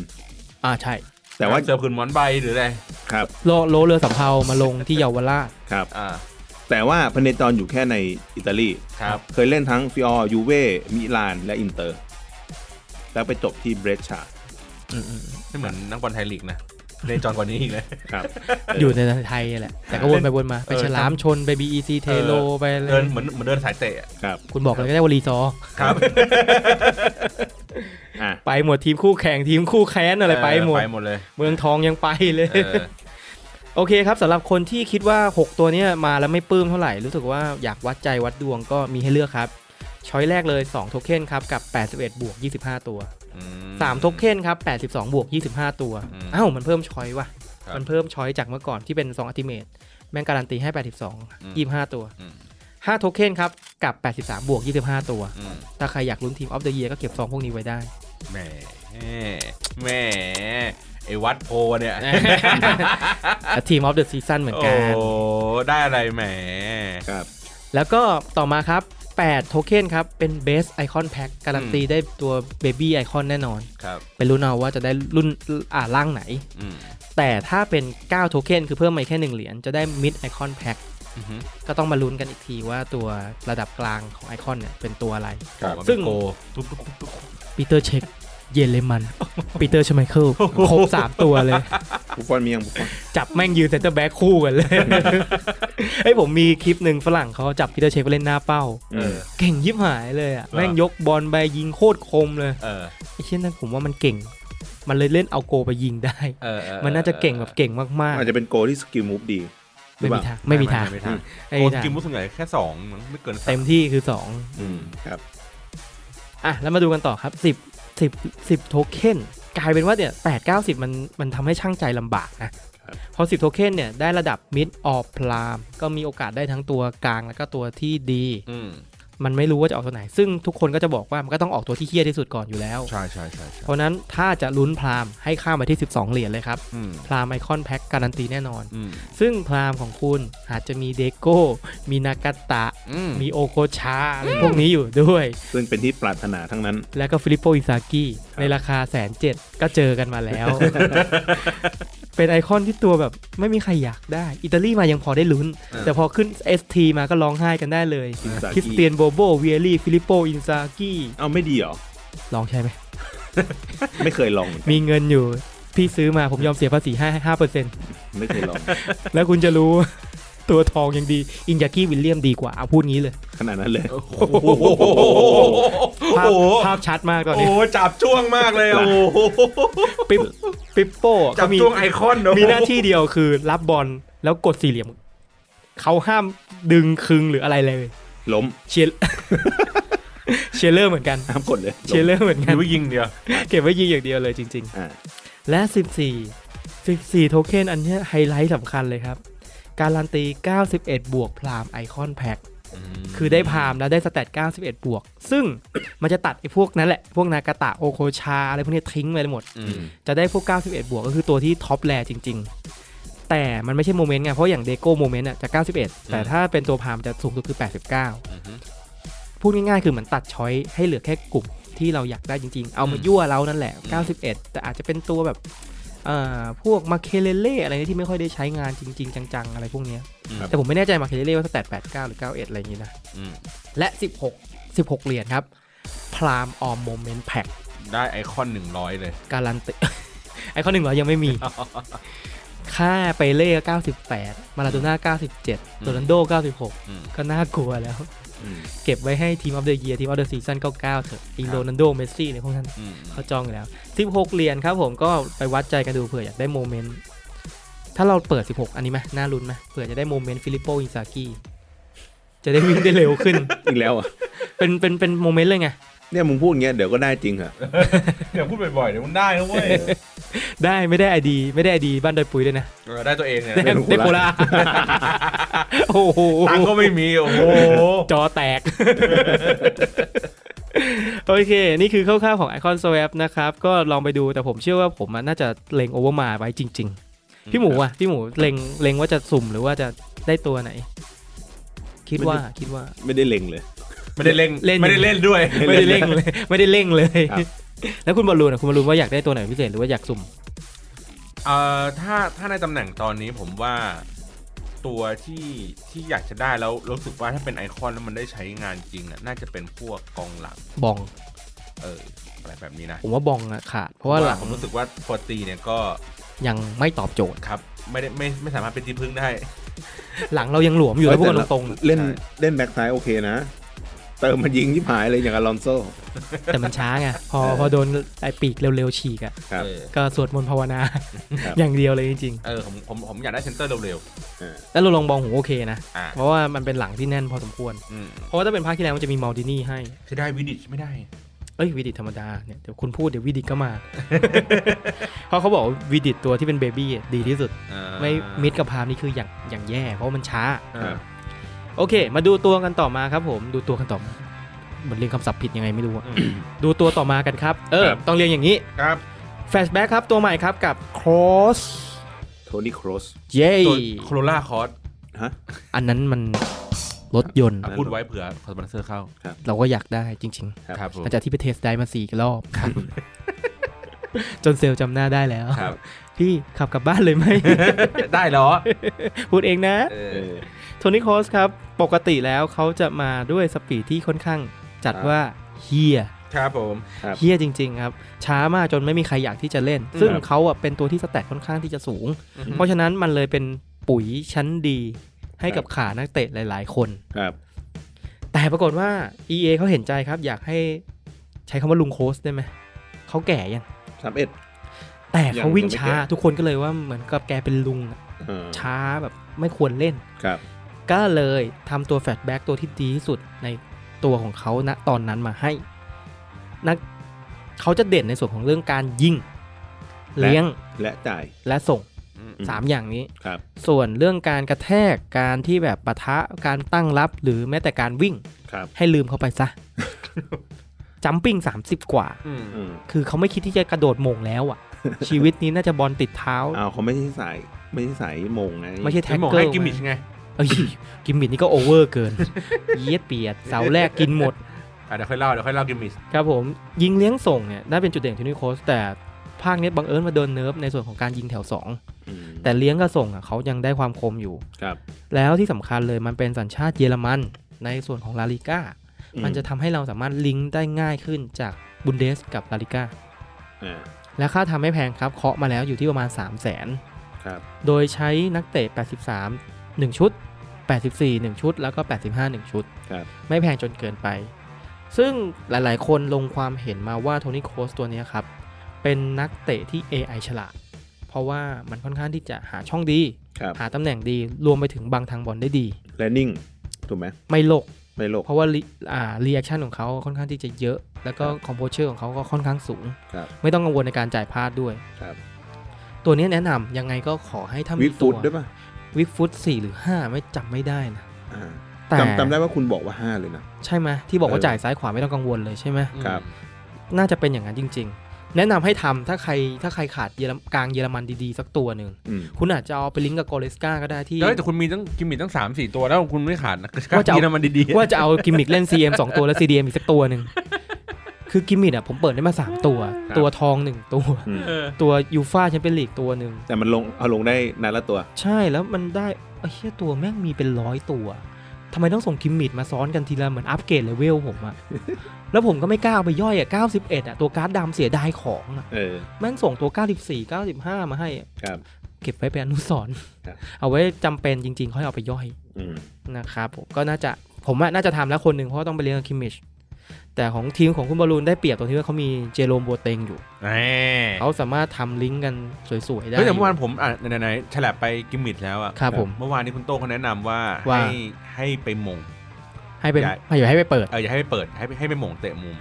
อ่าใช่ แต่ว่าเสือผืนหมอนใบหรืออะไรครับโลโลเรือสำเภามาลงที่เยาวราชครับอ่า แต่ว่าพเนจรอยู่แค่ในอิตาลีครับ เคยเล่นทั้งฟิออร์ยูเว่มิลาน และอินเตอร์ แล้วไปจบที่เบรชชาอืมอืมไม่เหมือนนักบอลไทยลีกนะเร่ร่อนกว่านี้อีกนะครับ อยู่ในไทยแหละ แต่ก็วนไปวนมา ไปเออฉลามชนไป BEC เทโลไปอะไรเดินเหมือนเหมือนเดินสายเตะอะครับ คุณบอกเลยก็ได้ว่ารีซอร์ครับอะไปหมดทีมคู่แข่งทีมคู่แค้นอะไรไปหมดไปหมดเลย เมืองทองยังไปเลยเออ โอเคครับสำหรับคนที่คิดว่า 6 ตัวเนี้ยมาแล้วไม่ปลื้มเท่าไหร่ รู้สึกว่าอยากวัดใจวัดดวงก็มีให้เลือกครับ choice แรกเลย2โทเค็นครับกับ 81 บวก 25 ตัวอื3โทเค็นครับ82 บวก 25 ตัวอืมอ้าวมันเพิ่ม choice ว่ะครับมันเพิ่ม choice จากเมื่อก่อนที่เป็น2 ultimate แม่งการันตีให้ 82 25 ตัวอืม5โทเค็นครับกับ 83 บวก 25 ตัวอืมถ้าใครอยากลุ้น team of the year ก็เก็บซองพวกนี้ไว้ได้แหมแหม ไอ้วัดโพเนี่ยและ team of the seasonเหมือนกัน โอ้ ได้อะไรแหม ครับ แล้วก็ต่อมาครับ 8 โทเค็นครับ เป็น base icon pack การันตีได้ตัว baby icon แน่นอน ครับ เป็นรุ่นเอาว่าจะได้รุ่นอ่าร่างไหนอืมแต่ถ้าเป็น 9 โทเค็นคือเพิ่มมาอีกแค่1เหรียญจะได้ mid icon pack อือฮึก็ต้องมาลุ้นกันอีกทีว่าตัวระดับกลางของไอคอนเนี่ยเป็นตัวอะไรครับบอกว่าซึ่งเป็นโกทุบทุบทุบทุบปีเตอร์เช็ค เยนส์เลห์มันน์ปีเตอร์ชไมเคิลครบสามตัวเลย บุฟฟอนมียังบุฟฟอนจับแม่งยืน center back คู่กันเลยเฮ้ยผมมีคลิปหนึ่งฝรั่งเขาจับปีเตอร์เช็คไปเล่นหน้าเป้าอืมเก่งฉิบหายเลยอะเหรอแม่งยกบอลไปยิงโคตรคมเลยเออไอ้เช่นนั้นผมว่ามันเก่ง มันเลยเล่นเอาโกไปยิงได้ เออเออมันน่าจะเก่งแบบเก่งมากอาจจะเป็นโกที่ skill move ดีๆไม่มีทางไม่มีทางไม่มีทางไม่โอ้มีทางกิมมุสส่วนใหญ่แค่สองมั้งไม่เกินสาเต็มที่คือสองอืมครับ อะแล้วมาดูกันต่อครับ สิบสิบสิบโทเค็นกลายเป็นว่าเนี่ยแปดเก้าสิบมันมันทำให้ช่างใจลำบากนะพอสิบโทเค็นเนี่ยได้ระดับมิดออฟพลามก็มีโอกาสได้ทั้งตัวกลางแล้วก็ตัวที่ดีอื มมันไม่รู้ว่าจะออกตัวไหน ซึ่งทุกคนก็จะบอกว่ามันก็ต้องออกตัวที่เฮี้ยที่สุดก่อนอยู่แล้ว ใช่ใช่ใช่ใช่เพราะฉะนั้นถ้าจะลุ้นพรามให้ข้ามไปที่ 12 เหรียญเลยครับอืมพรามไอคอนแพ็คการันตีแน่นอนอืมซึ่ง prime ของคุณอาจจะมีเดโก้ มีนากาตะอืมมีโอโคชาอะไรพวกนี้อยู่ด้วย ซึ่งเป็นที่ปรารถนาทั้งนั้น แล้วก็ฟิลิปโปอินซากิในราคาแสนเจ็ดก็เจอกันมาแล้ว เป็นไอคอนที่ตัวแบบไม่มีใครอยากได้ อิตาลีมายังพอได้ลุ้น แต่พอขึ้น ST มาก็ร้องไห้กันได้เลยอินซากิคริสเตียนโบโบเวียรี่ฟิลิปโปอินซากิเอาไม่ดีเหรอ ลองใช่ไหม ไม่เคยลองเหมือนกันมีเงินอยู่ พี่ซื้อมาผมยอมเสียภาษีให้ห้าเปอร์เซ็นต์ไม่เคยลอง แล้วคุณจะรู้ตัวทองยังดี อินยากิวิลเลียมดีกว่าเอาพูดงี้เลย ขนาดนั้นเลยโอ้โหภาพภาพชัดมากตอนโอ้นี้โหจับจ้วงมากเลยโอ้โหปิ๊บปิ๊ปโป้จับเขามีจ้วงไอคอนเนอะมีหน้าที่เดียวคือรับบอลแล้วกดสี่เหลี่ยม เขาห้ามดึงคึงหรืออะไรเลย ล้มเชียร์เชียร์เลอร์เหมือนกันห้ามกดเลยเชียร์เลอร์เหมือนกัมีนไว้ยิงเดียวเก็บไว้ยิงอย่างเดียวเลยจริงอ่าๆและ 14 14 โทเค็นอันเนี้ยไฮไลท์สำคัญเลยครับ การันตี 91 บวก prime icon pack คือได้ prime แล้วได้ stat 91 บวก ซึ่งมันจะตัดไอ้พวกนั้นแหละ พวกนากาตะโอโคชาอะไรพวกนี้ทิ้งไปหมดอืมจะได้พวก 91 บวกก็คือตัวที่ top rate จริง ๆ แต่มันไม่ใช่ moment ไง เพราะอย่างเดโก้ moment อะจะ 91 แต่ถ้าเป็นตัว prime จะสูงสุดคืออืม89 พูดง่ายๆ คือเหมือนตัด choice ให้เหลือแค่กลุ่มที่เราอยากได้จริง ๆ เอามาอืมยั่วเรานั่นแหละอืม91 แต่อาจจะเป็นตัวแบบเอ่อพวกมาเคเลเล่อะไรที่ไม่ค่อยได้ใช้งานจริง ๆ จัง ๆ อะไรพวกเนี้ยครับแต่ผมไม่แน่ใจมาเคเลเล่ว่า stat 89 หรือ 91 อะไรอย่างงี้นะอืมและ 16 16 เหรียญครับ Prime or Moment packได้ไอคอนหนึ่งร้อยเลย การันตีไอคอนหนึ่งร้อยยังไม่มี ค่าไปเล่เก้าสิบแปดมาราโดน่าเก้าสิบเจ็ดโรนัลโดเก้าสิบหกอืมก็น่ากลัวแล้วอืมเก็บไว้ให้ Team of the Year Team of the Season เก้าเก้าเถอะอีครับโรนัลโดเมสซี่อะไรพวกนั้นอืมเขาจองอยู่แล้วสิบหกเหรียญครับผมก็ไปวัดใจกันดูเผื่ออยากได้ moment ถ้าเราเปิด 16 อันนี้ไหมน่าลุ้นไหมเผื่อจะได้ moment ฟิลิปโปอินซากิจะได้วิ่งได้เร็วขึ้น อีกแล้วอะ เป็นเป็นเป็น moment เลยไง เนี่ยมึงพูดอย่างเงี้ยเดี๋ยวก็ได้จริงเหรอเดี๋ยวพูดบ่อยๆเดี๋ยวมันได้นะเว้ยได้ไม่ได้ไอดี ไม่ได้ไอดีบ้านดอยปุยด้วยนะเออได้ตัวเองเนี่ยได้ได้โคราชโอ้โหตังค์ก็ไม่มีโอ้โหจอแตก โอเค นี่คือคร่าวๆของ Icon Swap นะครับ ก็ลองไปดูแต่ผมเชื่อว่าผมอะน่าจะเล็งโอเวอร์มาร์สไว้จริง ๆ พี่หมูอะ พี่หมูเล็งเล็งว่าจะสุ่มหรือว่าจะได้ตัวไหน คิดว่าคิดว่าไม่ได้เล็งเลย ไม่ได้เล่นเล่นไม่ได้เล่นด้วย ไม่ได้เล็งเลยไม่ได้เล็งเลยครับแล้วคุณบอลลูนอะคุณบอลลูนว่าอยากได้ตัวไหนพิเศษหรือว่าอยากสุ่มเอ่อถ้าถ้าในตำแหน่งตอนนี้ผมว่าตัวที่ที่อยากจะได้แล้วรู้สึกว่าถ้าเป็นไอคอนแล้วมันได้ใช้งานจริงอะน่าจะเป็นพวกกองหลังบอง เอออะไรแบบนี้นะผมว่าบองอะขาดเพราะว่าหลังผมรู้สึกว่าพอตีเนี่ยก็ยังไม่ตอบโจทย์ครับ ไม่ได้ไม่ไม่สามารถเป็นที่พึ่งได้ หลังเรายังหลวมอยู่แล้วพวกกันตรงๆเล่นใช่เล่นแบ็กซ้ายโอเคนะ เติมมันยิงยิบหายเลยอย่างอลอนโซ แต่มันช้าไงพอเออพอโดนไอ้ปีกเร็วๆฉีกอะครับเออก็สวดมนต์ภาวนา ครับ อย่างเดียวเลยจริงเออผมผมผมอยากได้เซนเตอร์เร็ว ๆแล้วเราลองบองผมโอเคนะๆอ่า เพราะว่ามันเป็นหลังที่แน่นพอสมควรอืมเพราะว่าถ้าเป็นภาคที่แล้วมันจะมีมัลดินี่ให้ จะได้วิดิชไม่ได้ เอ้ยวิดิตธรรมดาเนี่ยเดี๋ยวคุณพูดเดี๋ยววิดิตก็มา เพราะเขาบอกว่าวิดิตตัวที่เป็นเบบี้อะดีที่สุดอ่าไม่มิดกับพามนี่คืออย่างอย่างแย่ เพราะว่ามันช้า อ่า โอเค มาดูตัวกันต่อมาครับผมดูตัวกันต่อมาเหมือนเรียงคำศัพท์ผิดยังไงไม่รู้อะอืมดูตัวต่อมากันครับ เออ ครับ ต้องเรียงอย่างนี้ครับ flashback ครับตัวใหม่ครับกับ โครส โทนี่โครสเย้ตัว Corolla Crossฮะอันนั้นมันรถยนต์อะพูดไว้เผื่อสปอนเซอร์เข้าเราก็อยากได้จริงครับผม หลังจากที่ไป test ได้มาสี่รอบจนเซลส์จำหน้าได้แล้ว ครับ พี่ขับกลับบ้านเลยไหม ได้เหรอ พูดเองนะ เอเอออโทนี่คอสครับ ปกติแล้วเขาจะมาด้วยสปีดที่ค่อนข้างจัดครับว่าเฮียครับผมครับเฮี้ยจริง ๆ ครับ ช้ามากจนไม่มีใครอยากที่จะเล่น ซึ่งครับเขาอะเป็นตัวที่สแตทค่อนข้างที่จะสูงอือฮึเพราะฉะนั้นมันเลยเป็นปุ๋ยชั้นดี ให้กับขานักเตะหลาย ๆ คนครับ แต่ปรากฏว่า EA เขาเห็นใจครับ อยากให้ใช้คำว่าลุงโคสได้ไหมเขาแก่ยังสามเอ็ดแต่เขาวิ่งยังไม่ช้าแก่ทุกคนก็เลยว่าเหมือนกับแกเป็นลุงอะเออช้าแบบไม่ควรเล่นครับ ก็เลยทำตัว flashback ตัวที่ดีที่สุดในตัวของเขาณตอนนั้นมาให้นักเขาจะเด่นในส่วนของเรื่องการยิงและเลี้ยงและจ่ายและส่งอืมอืมสามอย่างนี้ครับ ส่วนเรื่องการกระแทกการที่แบบปะทะการตั้งรับ หรือแม้แต่การวิ่งครับให้ลืมเขาไปซะ jumping 30กว่าอืมอืมคือเขาไม่คิดที่จะกระโดดโมงแล้วอะ ชีวิตนี้น่าจะบอลติดเท้าอ้าวเขาไม่ใช่สายไม่ใช่สายโมงไงไม่ใช่แท็ให้กบอกเกอร์ให้กิมมิชไง เอ้ยกิมมิดนี่ก็โอเวอร์เกิน เยียดเปียดเสาแรกกินหมดอะเดี๋ยวค่อยเล่าเดี๋ยวค่อยเล่ากิมมิชครับผมยิงเลี้ยงส่งเนี่ยได้เป็นจุดเด่นของทีนิโคสแต่ภาคนี้บังเอิญมาโดนเนิร์ฟในส่วนของการยิงแถว2อืมแต่เลี้ยงกับส่งอะเขายังได้ความคมอยู่ครับ แล้วที่สำคัญเลยมันเป็นสัญชาติเยอรมันในส่วนของลาลิก้าอืมันจะทำให้เราสามารถลิงก์ได้ง่ายขึ้นจากบุนเดสกับลาลิก้าอ่าและค่าทำไม่แพงครับเคาะมาแล้วอยู่ที่ประมาณ 3 0 0 0 0นครับโดยใช้นักเตะ 83 1 ชุด 84 1 ชุด แล้วก็ 85 1 ชุดครับไม่แพงจนเกินไป ซึ่งหลายๆ คนลงความเห็นมาว่าโทนี่โคสตัวเนี้ยครับ เป็นนักเตะที่ AI ฉลาด เพราะว่ามันค่อนข้างที่จะหาช่องดีครับหาตำแหน่งดี รวมไปถึงบางทางบอลได้ดี และนิ่ง ถูกไหม ไม่โลกไม่โลก เพราะว่า re- อ่า reaction ของเขาค่อนข้างที่จะเยอะ แล้วก็ครับ composure ของเขาก็ค่อนข้างสูงครับไม่ต้องกังวลในการจ่ายพลาดด้วยครับตัวนี้แนะนำยังไงก็ขอให้ถ้ามีตัว weak foot ด้วยป่ะ weak foot สี่หรือห้าไม่จำไม่ได้นะอ่าแต่จำจำได้ว่าคุณบอกว่าห้าเลยนะ ใช่ไหมที่บอกว่าเออจ่ายซ้ายขวาไม่ต้องกังวลเลยใช่ไหมครับ น่าจะเป็นอย่างนั้นจริง ๆ แนะนำให้ทำถ้าใครถ้าใครขาดเยอรมกลางเยอรมันดีๆ สักตัวหนึ่งอืมคุณอาจจะเอาไปลิงก์กับโกเลสกาก็ได้ที่เฮ้ยแต่คุณมีตั้งกิมมิชตั้งสามสี่ตัวแล้วคุณไม่ขาดนะว่าจะเอากินน้ำมันดีๆว่าจะเอากิมมิกเล่น CM 2 ตัวแล้ว CDM อีกสักตัวหนึ่ง คือกิมมิกอะผมเปิดได้มา 3 ตัวครับตัวทองหนึ่งตัวอืมเออตัวยูฟ่าแชมเปี้ยนลีกตัวหนึ่งแต่มันลงเอาลงได้นานละตัว ใช่แล้วมันได้ไอ้เหี้ยตัวแม่งมีเป็นร้อยตัวทำไมต้องส่งกิมมิดมาซ้อนกันทีละเหมือนอัปเกรดเลเวลผมอะแล้วผมก็ไม่กล้าเอาไปย่อยอะ91อะตัวการ์ดดำเสียดายของอะเออแม่งส่งตัว 94 95 มาให้อะครับเก็บไว้เป็นอนุสรณ์ครับเอาไว้จำเป็นจริงๆค่อยเอาไปย่อยอืมนะครับผมก็น่าจะผมอะน่าจะทำแล้วคนหนึ่งเพราะว่าต้องไปลิงก์กับคิมมิช แต่ของทีมของคุณบอลลูนได้เปรียบตรงที่ว่าเขามีเจโรมโบเตงอยู่แหมเขาสามารถทำลิงก์กันสวยๆ ได้ เฮ้ยแต่เมื่อวานผมอะไหนๆฉลับไปกิมมิชแล้วอะครับผมเมื่อวานนี้คุณโต้เขาแนะนำว่าว่าให้ให้ไปหมง ให้เป็นใหญ่ให้อย่าให้ไปเปิดเอออย่าให้ไปเปิดให้ไปให้ไปหมงเตะมุม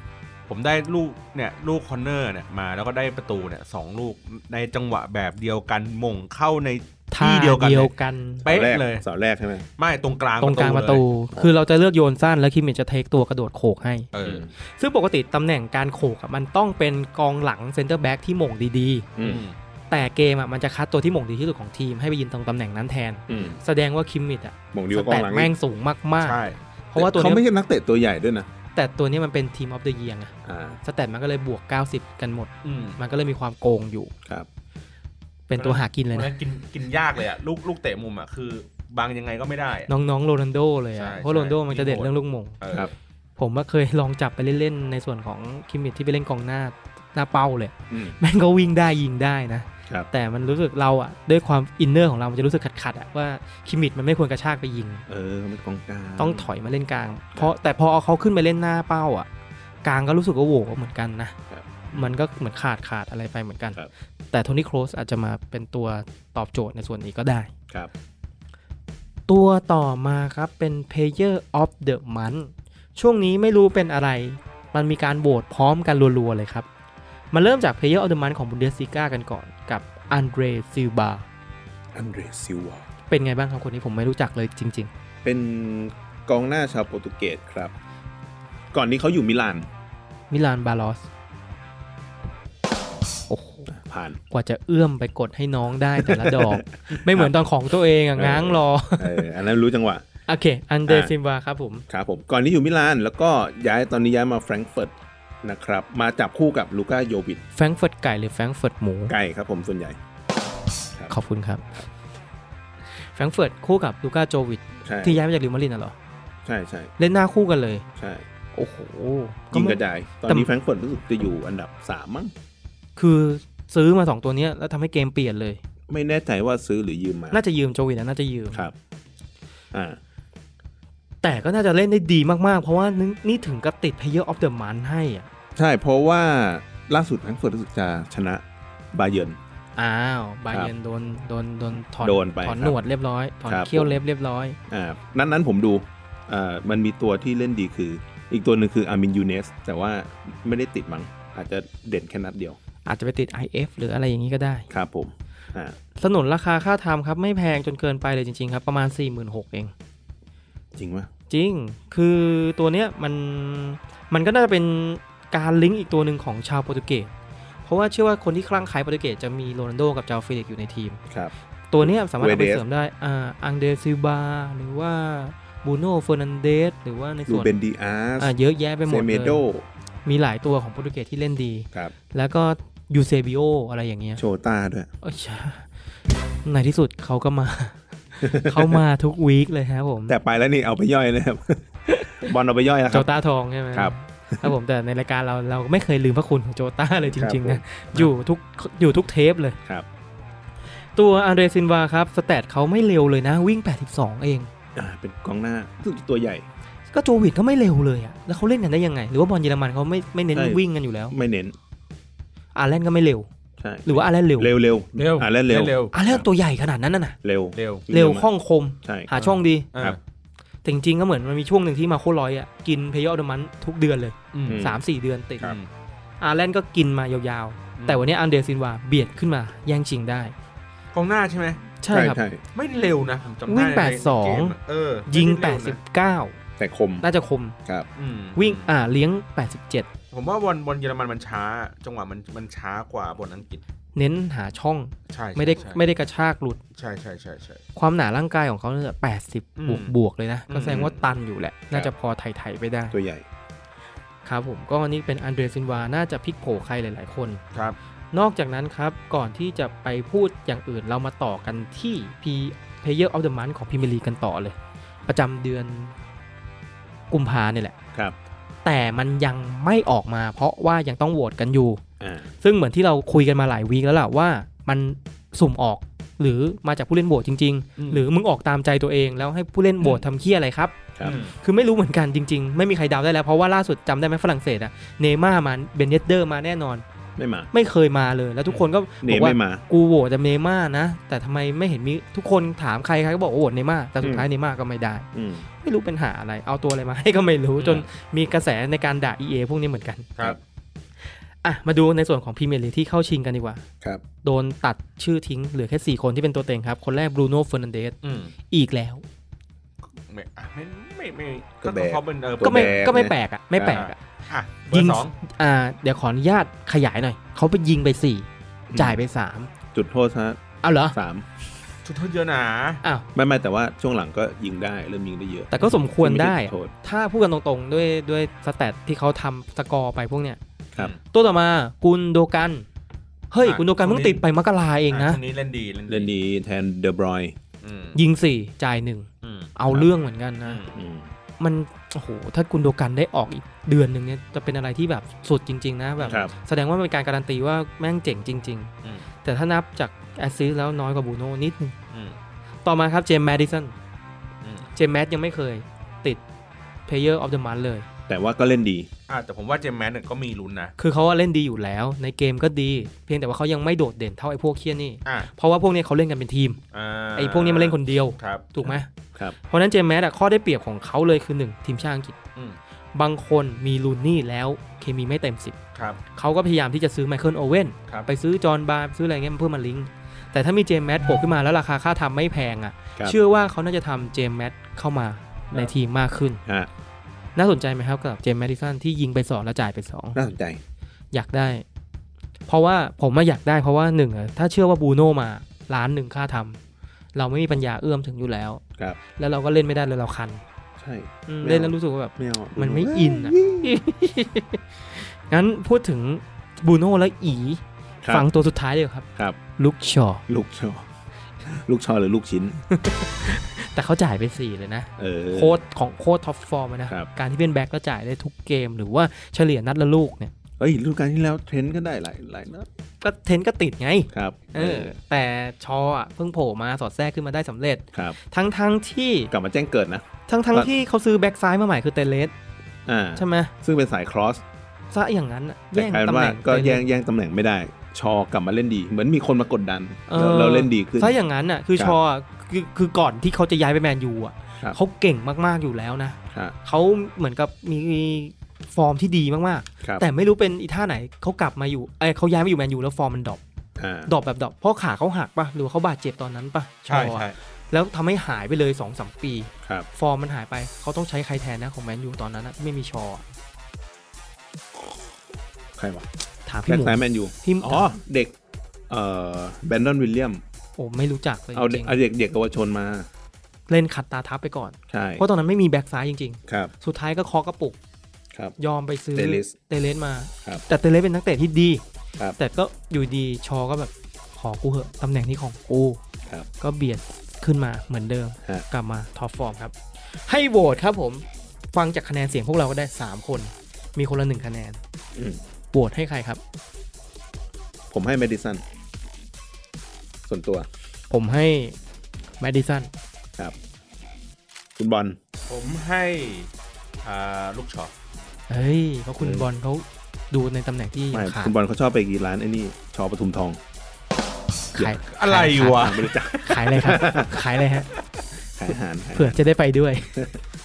ผมได้ลูกเนี่ยลูก corner เนี่ยมาแล้วก็ได้ประตูเนี่ยสองลูกในจังหวะแบบเดียวกันหมงเข้าใน ท่าที่เดียวกันเดียวเลยกันเป๊ะเสาแรกเลยเสาแรกใช่ไหมไม่ตรงกลางตรงกลางประตูเลยคือเราจะเลือกโยนสั้นแล้วคิมมิชจะเทคตัวกระโดดโขกให้เออซึ่งปกติตำแหน่งการโขกอะมันต้องเป็นกองหลังเซนเตอร์แบ็กที่หม่งดีอืมๆแต่เกมอะมันจะคัดตัวที่หม่งดีที่สุดของทีมให้ไปยืนตรงตำแหน่งนั้นแทนอืมแสดงว่าคิมมิชอะหม่งดีกว่ากองหลังแม่งอีก stat สูงมากใช่ๆเพราะว่าตัวเขาเนี้ยไม่ใช่นักเตะตัวใหญ่ด้วยนะแต่ตัวเนี้ยมันเป็น Team of the Year อะอ่า stat มันก็เลยบวก 90 กันหมดอืมมันก็เลยมีความโกงอยู่ครับ เป็นตัวหากินเลยนะวันนั้นกินกินยากเลยอะลูกลูกเตะมุมอะคือบางยังไงก็ไม่ได้อะน้องๆโรนัลโดเลยใช่อะเพราะโรนัลโดใช่มันจะเด่นเรื่องลูกหมงเออครับผมว่าเคยลองจับไปเล่นๆในส่วนของคิมมิชที่ไปเล่นกองหน้าหน้าเป้าเลยอืมแม่งก็วิ่งได้ยิงได้นะครับแต่มันรู้สึกเราอะด้วยความ inner ของเรา มันจะรู้สึกขัดๆอะว่าคิมมิดมันไม่ควรกระชากไปยิง เออเขาเป็นกองกลางต้องถอยมาเล่นกลาง เพราะแต่พอเอาเขาขึ้นไปเล่นหน้าเป้าอะ กลางก็รู้สึกว่าโหวเหมือนกันนะครับมันก็เหมือนขาดขาดอะไรไปเหมือนกันครับ แต่โทนี่โครสอาจจะมาเป็นตัวตอบโจทย์ในส่วนนี้ก็ได้ครับตัวต่อมาครับเป็น Player of the Month ช่วงนี้ไม่รู้เป็นอะไร มันมีการโหวตพร้อมกันรัวๆเลยครับ มาเริ่มจาก Player of the Month ของบุนเดส i กากันก่อนกับอันเดรซิลบาอันเดรซิลวาเป็นไงบ้างครับคนนี้ผมไม่รู้จักเลยจริงเป็นกองหน้าชาวโปรตุเกสครับ ก่อนนี้เขาอยู่มิลานๆมิลานบาลอส โอ้โห ผ่าน กว่าจะเอื้อมไปกดให้น้องได้แต่ละดอก ไม่เหมือนตอนของตัวเองอะง้างรอเอออันนั้นรู้จังหวะโอเค อันเดรอ่าซิลบาครับผมครับผม ก่อนนี้อยู่มิลาน แล้วก็ย้ายตอนนี้ย้ายมาแฟรงก์เฟิร์ตนะครับ มาจับคู่กับลูก้าโยวิดแฟรงก์เฟิร์ตไก่หรือแฟรงก์เฟิร์ตหมู ไก่ครับผมส่วนใหญ่ครับขอบคุณครับ แฟรงก์เฟิร์ตคู่กับลูก้าโจวิดใช่ที่ย้ายมาจากเรอัลมาดริดน่ะเหรอ ใช่ใช่เล่นหน้าคู่กันเลย ใช่ โอ้โหยิงไม่กระจาย ตอนแต่นี้แฟรงก์เฟิร์ตรู้สึกจะอยู่อันดับสามมั้ง คือ ซื้อมาสองตัวเนี้ยแล้วทำให้เกมเปลี่ยนเลย ไม่แน่ใจว่าซื้อหรือยืมมา น่าจะยืมโจวิดนะน่าจะยืมครับ อ่า แต่ก็น่าจะเล่นได้ดีมากๆ เพราะว่านี่นี่ถึงกับติด Player of the Month ให้อะ ใช่เพราะว่าล่าสุดแฟรงก์เฟิร์ตรู้สึกจะชนะบาเยิร์นอ้าวบาเยิร์นโดนโดนโดนถอนโดนไปถอนครับหนวดเรียบร้อยถอนครับเขี้ยวผมเล็บเรียบร้อยอ่านั้นนั้นผมดูอ่ามันมีตัวที่เล่นดีคือ อีกตัวหนึ่งคืออามินยูเนสแต่ว่าไม่ได้ติดมั้งอาจจะเด่นแค่นัดเดียว อาจจะไปติด IF หรืออะไรอย่างนี้ก็ได้ครับผมอ่าสนนราคาค่าทำครับ ไม่แพงจนเกินไปเลยจริง ๆ ครับ ประมาณ 4 6 0 0 0เอง จริงปะจริงคือตัวเนี้ยมันมันก็น่าจะเป็นการลิงก์อีกตัวหนึ่งของชาวโปรตุเกสเพราะว่าเชื่อว่าคนที่คลั่งไคล้โปรตุเกสจะมีโรนัลโดกับจาฟิลิกอยู่ในทีมครับตัวเนี้ยสามารถเอาไป Guedes เสริมได้อ่าอังเดซิลบาหรือว่าบูโน่เฟอร์นันเดสหรือว่าในลูส่วนเบนดีอาร์สอ่าเยอะแยะไปหมเซดเมเลยโดมีหลายตัวของโปรตุเกสที่เล่นดีครับแล้วก็ ยูเซบิโออะไรอย่างเงี้ย โชตาด้วยเอ้ยในที่สุดเขาก็มา เขามาทุกวีคเลยครับผม แต่ไปแล้วนี่เอาไปย่อยนะครับ บอลเอาไปย่อยแล้วคโจรับต้าทองใช่ไหมครับครับผมแต่ในรายการเราเราไม่เคยลืมพระคุณของโจต้าเลยจริงๆครันะบผมอยู่ทุกอยู่ทุกเทปเลยครับ ตัวอันเดรซินวาครับสแตทเขาไม่เร็วเลยนะ วิ่ง 82 เองอ่าเป็นกองหน้ารู้สึกตัวใหญ่ ก็โจวิดก็ไม่เร็วเลยอะแล้วเขาเล่นกันได้ยังไง หรือว่าบอลเยอรมันเขาไม่ไม่เน้นใช่วิ่งกันอยู่แล้ว ไม่เน้น อาร์แลนด์ก็ไม่เร็ว ใช่หรือว่าอาร์แลนด์เร็ว เร็วเร็วเร็วอ่าเล่นเร็วเร็วอาร์แลนด์ตัวใหญ่ขนาดนั้นน่ะนะเร็วเร็วเร็วมากคล่องคมใช่หาช่องดีครับแต่จริงๆก็เหมือนมันมีช่วงหนึ่งที่มาร์โครอยส์อะกิน Player of the Month ทุกเดือนเลยอืมอืมสามสี่เดือนติดครับอาร์แลนด์ก็กินมายาวๆ แต่วันนี้อันเดรซิลวาเบียดขึ้นมาแย่งชิงได้กองหน้าใช่ไหมใช่ครับใช่ไม่เร็วนะผมจำได้วิ่งในแปดสองเกมะเออยิงไม่ได้เร็วนะ89แต่คมน่าจะคมครับอืมวิ่งอ่าเลี้ยง87 ผมว่าบอลบอลเยอรมันมันช้า จังหวะมันมันช้ากว่าบอลอังกฤษ เน้นหาช่องใช่ไม่ได้ใช่ไม่ได้กระชากหลุด ใช่ใช่ใช่ใช่ ความหนาร่างกายของเขาเนี่ย80บวกอืมบวกเลยนะ ก็แสดงว่าอืมตันอยู่แหละ น่าจะพอไถ่ๆไปได้ ตัวใหญ่ ครับผมก็นี่เป็นอันเดรซินวา น่าจะพลิกโผใครหลายๆคน ครับ นอกจากนั้นครับ ก่อนที่จะไปพูดอย่างอื่นเรามาต่อกันที่ P Player of the Month ของพรีเมียร์ลีกกันต่อเลย ประจำเดือนกุมภาเนี่ยแหละ ครับ แต่มันยังไม่ออกมา เพราะว่ายังต้องโหวตกันอยู่อ่าซึ่งเหมือนที่เราคุยกันมาหลาย week แล้วล่ะว่ามันสุ่มออกหรือมาจากผู้เล่นโหวตจริงอืมๆหรือมึงออกตามใจตัวเอง แล้วให้ผู้เล่นโหวตทำเหี้ยอะไรครับครับอืมคือไม่รู้เหมือนกันจริง ๆ ไม่มีใครเดาได้แล้ว เพราะว่าล่าสุดจำได้ไหมฝรั่งเศสอะเนย์ม่าร์มาเบนเยเดอร์มาแน่นอน ไม่มา ไม่เคยมาเลย แล้วทุกคนก็เนบอกมว่าไม่มากูโหวตจะเนย์ม่าร์นะ แต่ทำไมไม่เห็นมีทุกคนถามใครใครก็บอกว่าโหวตเนย์ม่าร์แต่สุดท้ายเนย์ม่าร์ก็ไม่ได้อืมไม่รู้เป็นหาอะไร เอาตัวอะไรมาให้ก็ไม่รู้จนมีกระแสในการด่า EA พวกนี้เหมือนกันครับอะมาดูในส่วนของพรีเมียร์ลีกที่เข้าชิงกันดีกว่าครับโดนตัดชื่อทิ้งเหลือแค่ 4 คนที่เป็นตัวเต็งครับ คนแรกบรูโน่เฟอร์นันเดสอืมอีกแล้วไม่อะไม่ไม่ไม่ก็แบกเขาเป็นเออก็ไม่แบกก็ไม่เนี่ยแปลกอะไม่แปลกอะ อะเบยิองร์สองอ่าเดี๋ยวขออนุญาตขยายหน่อย เขาไปยิงไป4จ่ายไปจุดโทษฮะ3เอาเหรอสามชุดโทษเยอะนะอ้าวไม่ไม่แต่ว่าช่วงหลังก็ยิงได้เริ่มยิงได้เยอะแต่ก็สมควรได้ ม่อะใช่จุโทษถ้าพูดกันตรงๆ ด้วยด้วยสแตทที่เขาทำสกอร์ไปพวกเนี้ย ครับ ตัวต่อมากุนโดกัน เฮ้ย กุนโดกันเพิ่งติดไปมกราเองนะ ช่วงนี้เล่นดีเล่นดีแทนเดอบรอยอืมยิง4จ่าย1อืมเอาเรื่องเหมือนกันอืนะมอืม มันโอ้โหถ้ากุนโดกันได้ออกอีกเดือนหนึ่งเนี่ยจะเป็นอะไรที่แบบสุดจริง ๆ นะแบบครับแสดงว่ามันเป็นการการันตีว่าแม่งเจ๋งจริงอืมๆแต่ถ้านับจากแอสซิสแล้วน้อยกว่าบรูโน่นิดนึงอืมต่อมาครับเจมส์แมดิสันอืมเจมส์แมดยังไม่เคยติด Player of the Month เลย แต่ว่าก็เล่นดีอะแต่ผมว่าเจมส์แมดเนี่ยก็มีลุ้นนะ คือเขาว่าเล่นดีอยู่แล้ว ในเกมก็ดี เพียงแต่ว่าเขายังไม่โดดเด่นเท่าไอ้พวกเคียนี่อะเพราะว่าพวกนี้เขาเล่นกันเป็นทีมอ่าไอ้พวกนี้มาเล่นคนเดียวครับถูกไหมครับเพราะฉะนั้นเจมส์แมดอะข้อได้เปรียบของเขาเลยคือ1ทีมชาติอังกฤษอืมบางคนมีลูนี่แล้วเคมีไม่เต็มครับ10เขาก็พยายามที่จะซื้อไมเคิลโอเว่นครับไปซื้อจอห์นบาร์นส์ซื้ออะไรเงี้ยเพื่อมาลิงก์แต่ถ้ามีเจมส์แมดโผล่ขึ้นมาแล้วราคาค่าทำไม่แพงอะครับเชื่อว่าเขาน่าจะทำเจมส์แมดเข้ามาในทีมมากขึ้นฮะ น่าสนใจไหมครับกับเจมส์แมดิสันที่ยิงไปสองแล้วจ่ายไปสองน่าสนใจ อยากได้ เพราะว่าผมมาอยากได้เพราะว่าหนึ่งอะถ้าเชื่อว่าบรูโน่มาล้านหนึ่งค่าทำเราไม่มีปัญญาเอื้อมถึงอยู่แล้วครับ แล้วเราก็เล่นไม่ได้เลยเราคันใช่อืมไม่เอาเล่นแล้วรู้สึกว่าแบบไม่เอามันไม่อินอะงั้นพูดถึงบรูโน่และอีครับฟังตัวสุดท้ายเลยครับครับ ลุคชอว์ลุคชอว์ลุคชอว์หรือลูกชิ้น แต่เขาจ่ายไปสี่เลยนะเออโคตรของโคตรท็อปฟอร์มนะครับการที่เป็นแบ็คก็จ่ายได้ทุกเกม หรือว่าเฉลี่ยนัดละลูกเนี่ยเฮ้ยฤดูกาลที่แล้วเทรนต์ก็ได้หลายหลายนัดก็เทรนต์ก็ติดไงครับเออแต่ชอว์อะเพิ่งโผล่มาสอดแทรกขึ้นมาได้สำเร็จครับทั้งทั้งที่กลับมาแจ้งเกิดนะ ทั้งทั้งครับที่เขาซื้อแบ็คซ้ายมาใหม่คือเตเลสอ่าใช่ไหมซึ่งเป็นสาย crossซะอย่างนั้นอะแต่แย่งกลายเป็นตำแหว่าน่งก็เตเลสแย่งแย่งตำแหน่งไม่ได้ ชอว์กลับมาเล่นดี เหมือนมีคนมากดดันเอแล้วอเราเล่นดีขึ้นซะอย่างนั้นอะคือครับชอว์อะ คือคือก่อนที่เขาจะย้ายไปแมนยูอะครับเขาเก่งมากๆอยู่แล้วนะครับเขาเหมือนกับมีฟอร์มที่ดีมากครับ ๆ แต่ไม่รู้เป็นอีท่าไหนเขากลับมาอยู่เอ้ยเขาย้ายมาอยู่แมนยูแล้วฟอร์มมัน drop อ่า drop แบบ drop เพราะขาเขาหักปะหรือว่าเขาบาดเจ็บตอนนั้นปะใช่ชอว์อะใช่แล้วทำให้หายไปเลย2อสปี ครับ ฟอร์มมันหายไปเขาต้องใช้ใครแทนนะของแมนยูตอนนั้นนะที่ไม่มีชอว์อะใครวะถามพี่แบ็คหมูซ้ายแมนยูพี่อ๋อ เด็ก เอ่อแบรนดอนวิลเลียมส์ โอ้ไม่รู้จักเลยเอาจเด็กริงเอาเด็กเด็กเยาวชนมาๆเล่นขัดตาทับไปก่อนใช่เพราะตอนนั้นไม่มีแบ็คซ้ายจริงครับๆสุดท้ายก็แคะกระปุกครับยอมไปซื้อเตเลสเตเลสมาครับแต่เตเลสเป็นนักเตะที่ดีครับแต่ก็อยู่ดีชอว์ก็แบบขอกูเหอะตำแหน่งนี้ของกูครับก็เบียดขึ้นมาเหมือนเดิมฮะกลับมาท็อปฟอร์มครับ ให้โหวตครับผมฟังจากคะแนนเสียงพวกเราก็ได้ 3 คน มีคนละหนึ่งคะแนนอืมโหวตให้ใครครับ ผมให้แมดิสัน ส่วนตัว ผมให้แมดดิสันครับ คุณบอลผมให้อ่าลุคชอว์เฮ้ยเพราะคุณเฮ้ยบอลเขาดูในตำแหน่งที่ไม่ขาดคุณบอลเขาชอบไปกี่ร้านไอ้นี่ชอปทุมทอง ขายอะไรวะไม่รู้จักขายอะไรครับ ขายอะไรฮะขายอาหารขายาหารเผื่อจะได้ไปด้วย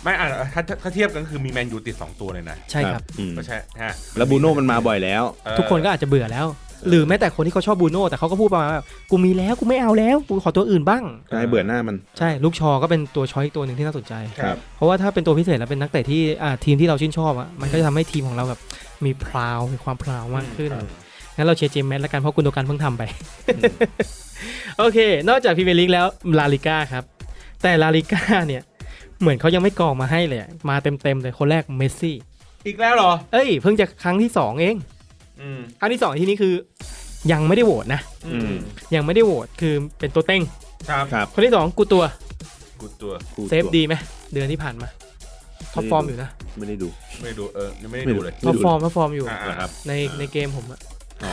ไม่อะถ้าถ้าถ้าเทียบกันคือมีแมนยูติด2ตัวเลยนะ ใช่ครับอืมก็ใช่ฮะแล้วบูโน่มันมาบ่อยแล้วเอ่อทุกคนก็อาจจะเบื่อแล้ว หรือแม้แต่คนที่เขาชอบบูโน่แต่เขาก็พูดประมาณว่ากูมีแล้วกูไม่เอาแล้วกูขอตัวอื่นบ้างก็ให้เบื่อหน้ามันใช่ลูกชอก็เป็นตัวช้อยอีกตัวหนึ่งที่น่าสนใจครับเพราะว่าถ้าเป็นตัวพิเศษแล้วเป็นนักเตะที่อ่าทีมที่เราชื่นชอบอะมันก็จะทำให้ทีมของเราแบบมี proud มีความ proud มากขึ้นครับงั้นเราเชียร์เจมส์แมทแล้วกันเพราะกุนโดกันเพิ่งทำไป โอเค นอกจากพรีเมียร์ลีกแล้วลาลิก้าครับ แต่ลาลิก้าเนี่ยเหมือนเขายังไม่กรองมาให้เลยอะมาเต็มๆเลยคนแรกเมสซี่ อีกแล้วเหรอ เอ้ย เพิ่งจะครั้งที่สองเอง อืมครั้งที่สองที่นี้คือยังไม่ได้โหวตนะอืมยังไม่ได้โหวตคือเป็นตัวเต็งครับครับคนที่สองกูตัวกูตัวคู่เซฟตัวดีไหมเดือนที่ผ่านมา top form อยู่นะไม่ได้ดูไม่ได้ดูเออยังไม่ได้ไม่ดูดูเลยไม่ดู top form top form อยู่อ่านะครับในอ่าในเกมผมอะอ๋อ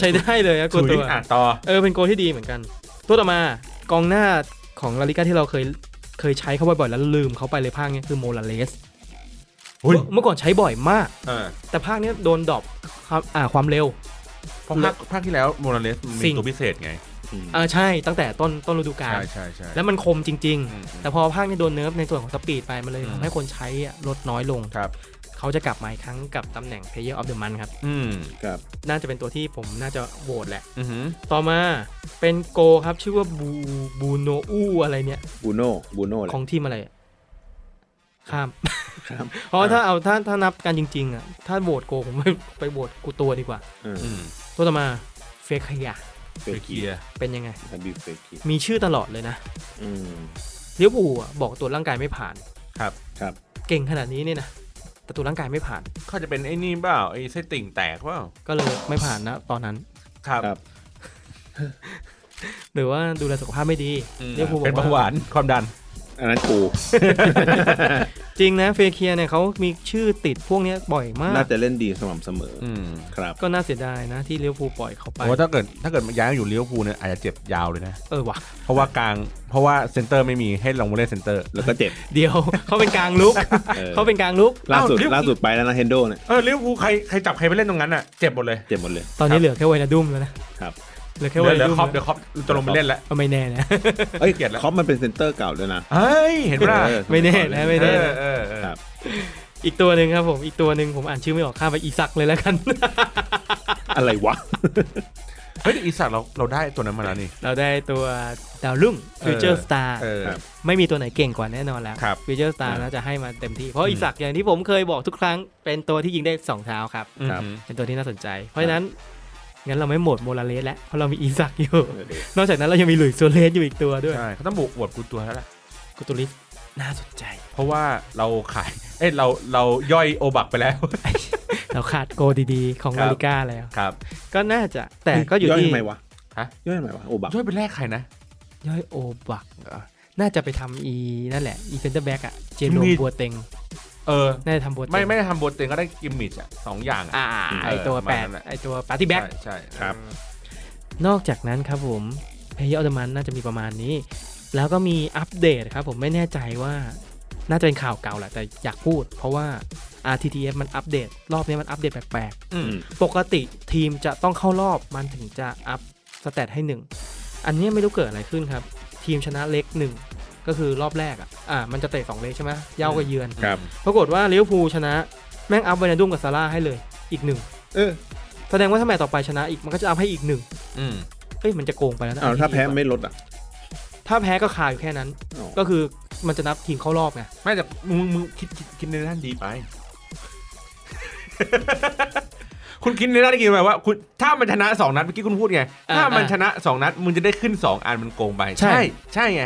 ใช้ได้เลยอะกูร์ตัวส์อะต่อเออเป็นโกลที่ดีเหมือนกัน ตัวต่อมากองหน้าของลาลิก้าที่เราเคยเคยใช้เขาบ่อยๆแล้วลืมเขาไปเลยภาคเนี้ยคือโมลาเลสหุ้ย เมื่อก่อนใช้บ่อยมากเออแต่ภาคเนี้ยโดน dropความอ่าความเร็วเพราะภาคภาคที่แล้วโมนาเลสมันสิ่มีงตัวพิเศษไงอืมอ่าใช่ตั้งแต่ต้นต้นฤดูกาลใช่ใช่ใช่แล้วมันคมจริงอืมๆแต่พอภาคนี้โดน nerf ในส่วนของ speed ไปมันเลยอืมทำให้คนใช้อะลดน้อยลงครับเขาจะกลับมาอีกครั้งกับตำแหน่ง Player of the Month ครับ อืมครับ น่าจะเป็นตัวที่ผมน่าจะโหวตแหละอือหือต่อมาเป็นโกลครับ ชื่อว่าบูบูโนอูอะไรเนี่ยบูโน่บูโน่แหละของทีมอะไรอะ ข้ามครับเพราะว่าถ้าเอาถ้าถ้านับกันจริง ๆ อะ ถ้าโหวตโกผมไม่ไปโหวตกูตัวดีกว่าอืมอืมตัวต่อมาเฟคขยะเฟไปกเคกีลียร์เป็นยังไงทันบีเฟกกีมีชื่อตลอดเลยนะอืมเลี้ยวบูลอะบอกตัวจร่างกายไม่ผ่านครับครับ เก่งขนาดนี้เนี่ยนะแต่ตัวจร่างกายไม่ผ่านเขาจะเป็นไอ้นี่เปล่าไอ้ไส้ติ่งแตกเปล่าก็เลยไม่ผ่านนะตอนนั้นครับครับหรือว่าดูแลสุขภาพไม่ดีอืมเลี้ยวบูลบเป็นอกเบาหวานความดัน อันนั้นกูจริงนะเฟเคียเนี่ยเขามีชื่อติดพวกเนี้ยบ่อยมาก น่าจะเล่นดีสม่ำเสมออืมครับ ก็น่าเสียดายนะที่เลี้ยวบูลปล่อยเขาไปเพราะว่าถ้าเกิดถ้าเกิดย้ายมาอยู่เลี้ยวภูลเนี่ยอาจจะเจ็บยาวเลยนะเออว่ะเพราะว่ากลางเพราะว่าเซนเตอร์ไม่มีให้ลงมาเล่นเซนเตอร์ แล้วก็เจ็บ เดี๋ยวเขาเป็นกลางลุกออเขาเป็นกลางลุกล่าสุดเอ้าล่าสุดไปแล้วนะเฮนโดเนี่ยเออเลี้ยวภูลใครใครจับใครไปเล่นตรงนั้นอะเจ็บหมดเลยเจ็บหมดเลย ตอนนี้เหลือแค่ไวนาดุมแล้วนะครับ เหลือแค่ไวนาดุมเดี๋ยวเดี๋ยวคล็อปป์เดี๋ยวคล็อปป์จะลงไปเล่นแล้วก็ไม่แน่นะ เอ้ยเกลียดแล้วคล็อปป์มันเป็นเซนเตอร์เก่าด้วยนะเฮ้ยเห็นปะล่ะเออไม่แน่นะเออไม่แน่นะ เออเออครับอีกตัวหนึ่งครับผมอีกตัวหนึ่งผมอ่านชื่อไม่ออกข้ามไปอีซักเลยแล้วกัน อะไรวะ เฮ้ยอีสัตว์เราเราได้ตัวนั้นมาแล้วนี่ เราได้ตัวดาวรุ่งเออ Future Star เออ ครับ ไม่มีตัวไหนเก่งกว่าแน่นอนแล้วครับ Future Star อ่าน่าจะให้มาเต็มที่ เพราะอีซักอย่างที่ผมเคยบอกทุกครั้งเป็นตัวที่ยิงได้สองเท้าครับครับอืมเป็นตัวที่น่าสนใจ เพราะฉะนั้น งั้นเราไม่หมดโมลาเลสแล้วเพราะเรามีอีซักอยู่เออเดี๋ยวนอกจากนั้นเรายังมีหลุยส์โซเลสอยู่อีกตัวด้วย ใช่เขาต้องบุกบวดกูตัวแล้วแหละกุตูลิสน่าสนใจ เพราะว่าเราขาย เอ้ยเราเราย่อยโอบักไปแล้ว เราขาดโกดีๆ ของครัลาบลิก้าแล้ว ครับ ก็น่าจะแต่ก็อยู่ย่อยที่ทำไมวะฮะย่อยทำไมวะโอบักย่อยเป็นแรกใครนะ ย่อยโอบักเหรอน่าจะไปทำอีนั่นแหละอีเซนเตอร์แบ็กอะเจอโรมโบอาเต็ง เออน่าจะทำโบอาเต็งไม่ไม่ได้ทำโบอาเต็งก็ได้กิมมิชอะสองอย่างอะอ่าเออไอตัวประมาณแปดนั้นแหละไอตัว Party Bag ใช่ใช่ครับนอกจากนั้นครับผม Player of the Month น่าจะมีประมาณนี้ แล้วก็มีอัปเดตครับผมไม่แน่ใจว่าน่าจะเป็นข่าวเก่าแหละแต่อยากพูด เพราะว่า RTTF มันอัปเดต รอบนี้มันอัปเดตแปลกอืมๆปกติทีมจะต้องเข้ารอบมันถึงจะ up stat ให้หนึ่งอันนี้ไม่รู้เกิดอะไรขึ้นครับ ทีมชนะ leg หนึ่ง ก็คือรอบแรกอะอ่ามันจะเตะสอง leg ใช่ไหมเหย้ากับเยือนครับปรากฏว่าลิเวอร์พูลชนะ แม่ง up ไวนาดุมกับซาลาห์ให้เลยอีกหนึ่งเออแสดงว่าถ้าแมตช์ต่อไปชนะอีกมันก็จะ up ให้อีกหนึ่งอืมเอ้ยมันจะโกงไปแล้วนะเอาถ้าแพ้อันนี้ไม่ลดอะถ้าแพ้ก็คาอยู่แค่นั้นอ๋อก็คือมันจะนับทีมเข้ารอบไงไม่แต่มึงมึงคิดคิดคิดในด้านดีไป คุณคิดในด้านดีไปว่าคุณถ้ามันชนะสองนัดเมื่อกี้คุณพูดไง ถ้ามันชนะสองนัดมึงจะได้ขึ้นสองอันมันโกงไป ใช่ ใช่ไง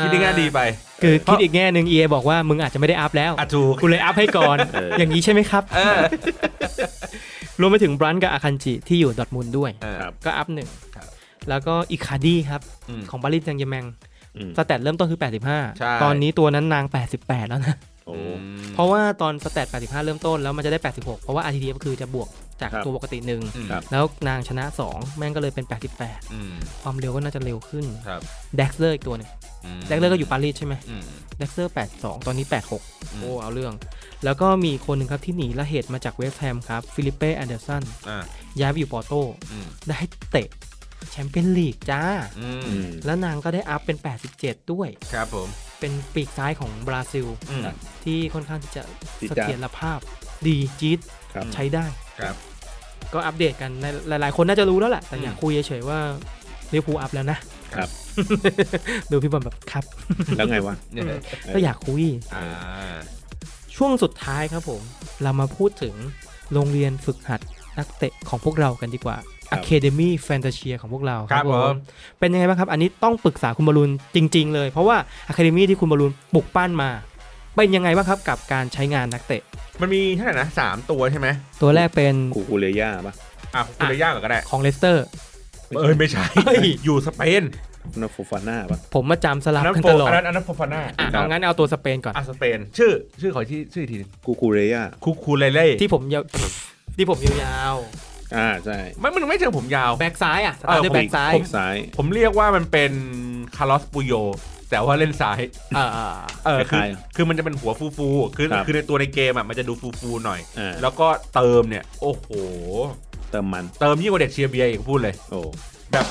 คิดในแง่ดีไป คือคิดอีกแง่หนึ่งเอบอกว่ามึงอาจจะไม่ได้ up แล้วอะถูกกูเลย up ให้ก่อนเออออย่างนี้ใช่ไหมครับเออรวมไปถึงบรันท์กับอาคันจิที่อยู่ดอร์ทมุนด์ด้วยเออครับก็ up หนึ่งครับแล้วก็อีคาดี้ครับอืมของปารีสแซงต์แชร์กแมงอืม stat เริ่มต้นคือใช่85 ตอนนี้ตัวนั้นนาง 88 แล้วนะโอ้เพราะว่าตอน stat 85 เริ่มต้นแล้วมันจะได้ 86 เพราะว่า RTTF คือจะบวก จากครับตัวปกติหนึ่งอืมครับแล้วนางชนะ 2 แม่งก็เลยเป็น 88อืมความเร็วก็น่าจะเร็วขึ้นครับเดร็กซ์เลอร์อีกตัวหนึ่งอืมเดร็กซ์เลอร์ก็อยู่ปารีสใช่ไหมอืมเดร็กซ์เลอร์ 82 ตอนนี้ 86อืมโอ้ เอาเรื่อง แล้วก็มีคนหนึ่งครับที่หนีระเห็จมาจากเวสต์แฮมครับฟิลิปเป้แอนเดอร์สันอ่าย้ายไปอยู่ปอร์โตอืมได้เตะแชมเปี้ยนลีกจ้าอืมอืมแล้วนางก็ได้ up เป็น 87 ด้วย ครับผม เป็นปีกซ้ายของบราซิลอืมที่ค่อนข้างที่จะจี๊ดเสจ๊าดถียรภาพ ดีจี๊ดครับใช้ได้ ครับ ก็อัปเดตกันในหลาย ๆ คนน่าจะรู้แล้วแหละแต่อืมอยากคุยเฉยๆว่าลิเวอร์พูลอัพแล้วนะครับดูพี่บอลแบบครับ แล้วไงวะเนี่ยก็อยากคุยอ่าช่วงสุดท้ายครับผม เรามาพูดถึงโรงเรียนฝึกหัดนักเตะของพวกเรากันดีกว่าครับ Academy Fantasia ของพวกเราครับผมเป็นยังไงบ้างครับ อันนี้ต้องปรึกษาคุณบอลลูนจริง ๆ เลย เพราะว่า Academy ที่คุณบอลลูนปลุกปั้นมา เป็นยังไงบ้างครับกับการใช้งานนักเตะ มันมีเท่าไหร่นะสามตัวใช่ไหมตัวแรกเป็นกูกูเลย่าปะอะคุณเลยยากกว่าก็ได้ของเลสเตอร์เอ้ยไม่ใช่เฮ้ยอยู่สเปนนาโฟฟาน่าปะผมมาจำสลัอับนนั้นกันโฟตลอดอันนั้นอันนั้นโฟฟาน่าอะครับเอางั้นเอาตัวสเปนก่อนอะสเปน ชื่อ ชื่อขอที่ชื่ออีกทีหนึงกูกูเลย่าคูคูเลเล่ที่ผมยาวที่ผมยาวอ่าใช่ไม่มันไม่เจอผมยาวๆแบ็กซ้ายอะสตาร์ทด้วยเออแบ็กซ้ายปีกซ้ายผมเรียกว่ามันเป็นคาร์ลอสปูโย แต่ว่าเล่นซ้ายอ่าเออคือคล้ายคือมันจะเป็นหัวฟูฟูๆคือครับคือในตัวในเกมอะมันจะดูฟูฟูๆหน่อยๆอ่าแล้วก็เติมเนี่ย โอ้โห เติมมันเติมยิ่งกว่าเด็กเชียร์เบียร์อีกพูดเลย โอ้แบบ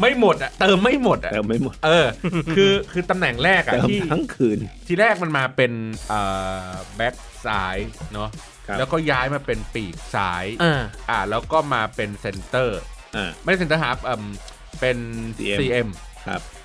ไม่หมดอะเติมไม่หมดอะเติมไม่หมด เออ คือคือตำแหน่งแรกอะเติมที่ทั้งคืน ทีแรกมันมาเป็นเอ่อแบ็กซ้ายเนาะครับแล้วก็ย้ายมาเป็นปีกซ้ายอ่าอ่าแล้วก็มาเป็นเซนเตอร์อ่าไม่ใช่เซนเตอร์ฮาล์ฟเอ่มเป็น CM CM ครับเออ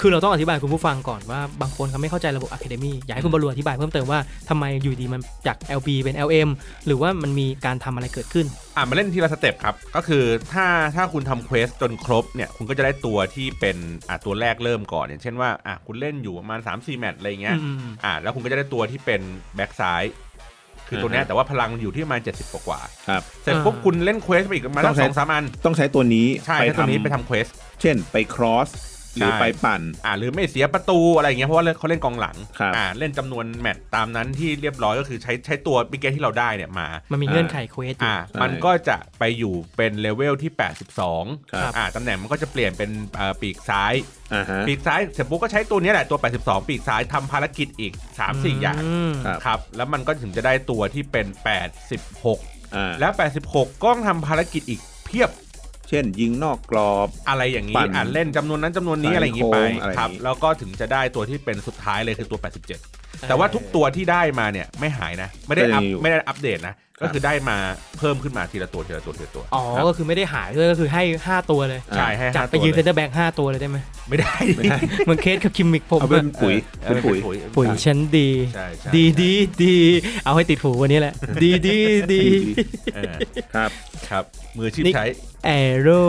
คือเราต้องอธิบายคุณผู้ฟังก่อนว่าบางคนเขาไม่เข้าใจระบบ Academy อยากให้คุณบอลลูนอธิบายเพิ่มเติมว่าทำไมอยู่ดีมันจาก LB เป็น LM หรือว่ามันมีการทำอะไรเกิดขึ้น อะมาเล่นทีละ step ครับ ก็คือถ้าถ้าคุณทำ quest จนครบเนี่ยคุณก็จะได้ตัวที่เป็นอะตัวแรกเริ่มก่อนอย่างเช่นว่าอะคุณเล่นอยู่ประมาณ 3-4 แมตช์อะไรเงี้ยอืมอะแล้วคุณก็จะได้ตัวที่เป็นแบ็กซ้ายคือตัวเนี้ยอ่าฮะแต่ว่าพลังมันอยู่ที่ประมาณ 70 กว่าครับๆเสร็จปุ๊บคุณเล่น quest ไปอีกประมาณต้องใช้สองสามอัน ต้องใช้ตัวนี้ใช่ไปใช้ตัวนี้ทำไปทำ quest เช่นไป cross หรือใช่ไปปั่น อ่าหรือไม่เสียประตูอะไรอย่างเงี้ยเพราะว่าเขาเล่นกองหลังครับอ่าเล่นจำนวนแมตช์ตามนั้นที่เรียบร้อยก็คือใช้ใช้ตัวบิ๊กเกตที่เราได้เนี่ยมา มันมีเงื่อนไข quest อยู่อ่าใช่มันก็จะไปอยู่เป็นเลเวลที่ 82ครับอ่าตำแหน่งมันก็จะเปลี่ยนเป็นเอ่อปีกซ้ายอ่าฮะปีกซ้ายเสร็จปุ๊บก็ใช้ตัวเนี้ยแหละตัว 82 ปีกซ้ายทำภารกิจอีก 3-4 อย่างมครับครับแล้วมันก็ถึงจะได้ตัวที่เป็น 86อ่าแล้ว 86 ก็ต้องทำภารกิจอีกเพียบ เช่น ยิงนอกกรอบอะไรอย่างนี้ปั่นอ่าเล่นจำนวนนั้นจำนวนนี้สายอะไรอย่างนี้ไปโค้งอะไรอย่างนี้ครับแล้วก็ถึงจะได้ตัวที่เป็นสุดท้ายเลยคือตัว 87 แต่ว่าทุกตัวที่ได้มาเนี่ยไม่หายนะ ไม่ได้อัพก็ยังอยู่ไม่ได้อัปเดตนะ ก็คือได้มาเพิ่มขึ้นมาทีละตัวทีละตัวทีละตัว อ๋อ ก็คือไม่ได้หายด้วยก็คือให้ 5 ตัวเลย ใช่ให้จากห้าไปตัวยืนเลเซนเตอร์แบ็ก5ตัวเลยได้ไหมไม่ได้ไม่ได้เหมือนเคสกับคิมมิกผมเอาเป็นอะปุ๋ยเออเป็นปุ๋ยปุ๋ยปุ๋ยฉันดีใช่ใช่ดีดีดีเอาให้ติดหูวันนี้แหละ ดีดีดีเออครับครับมืออาชีพนี่ใช้แอโร่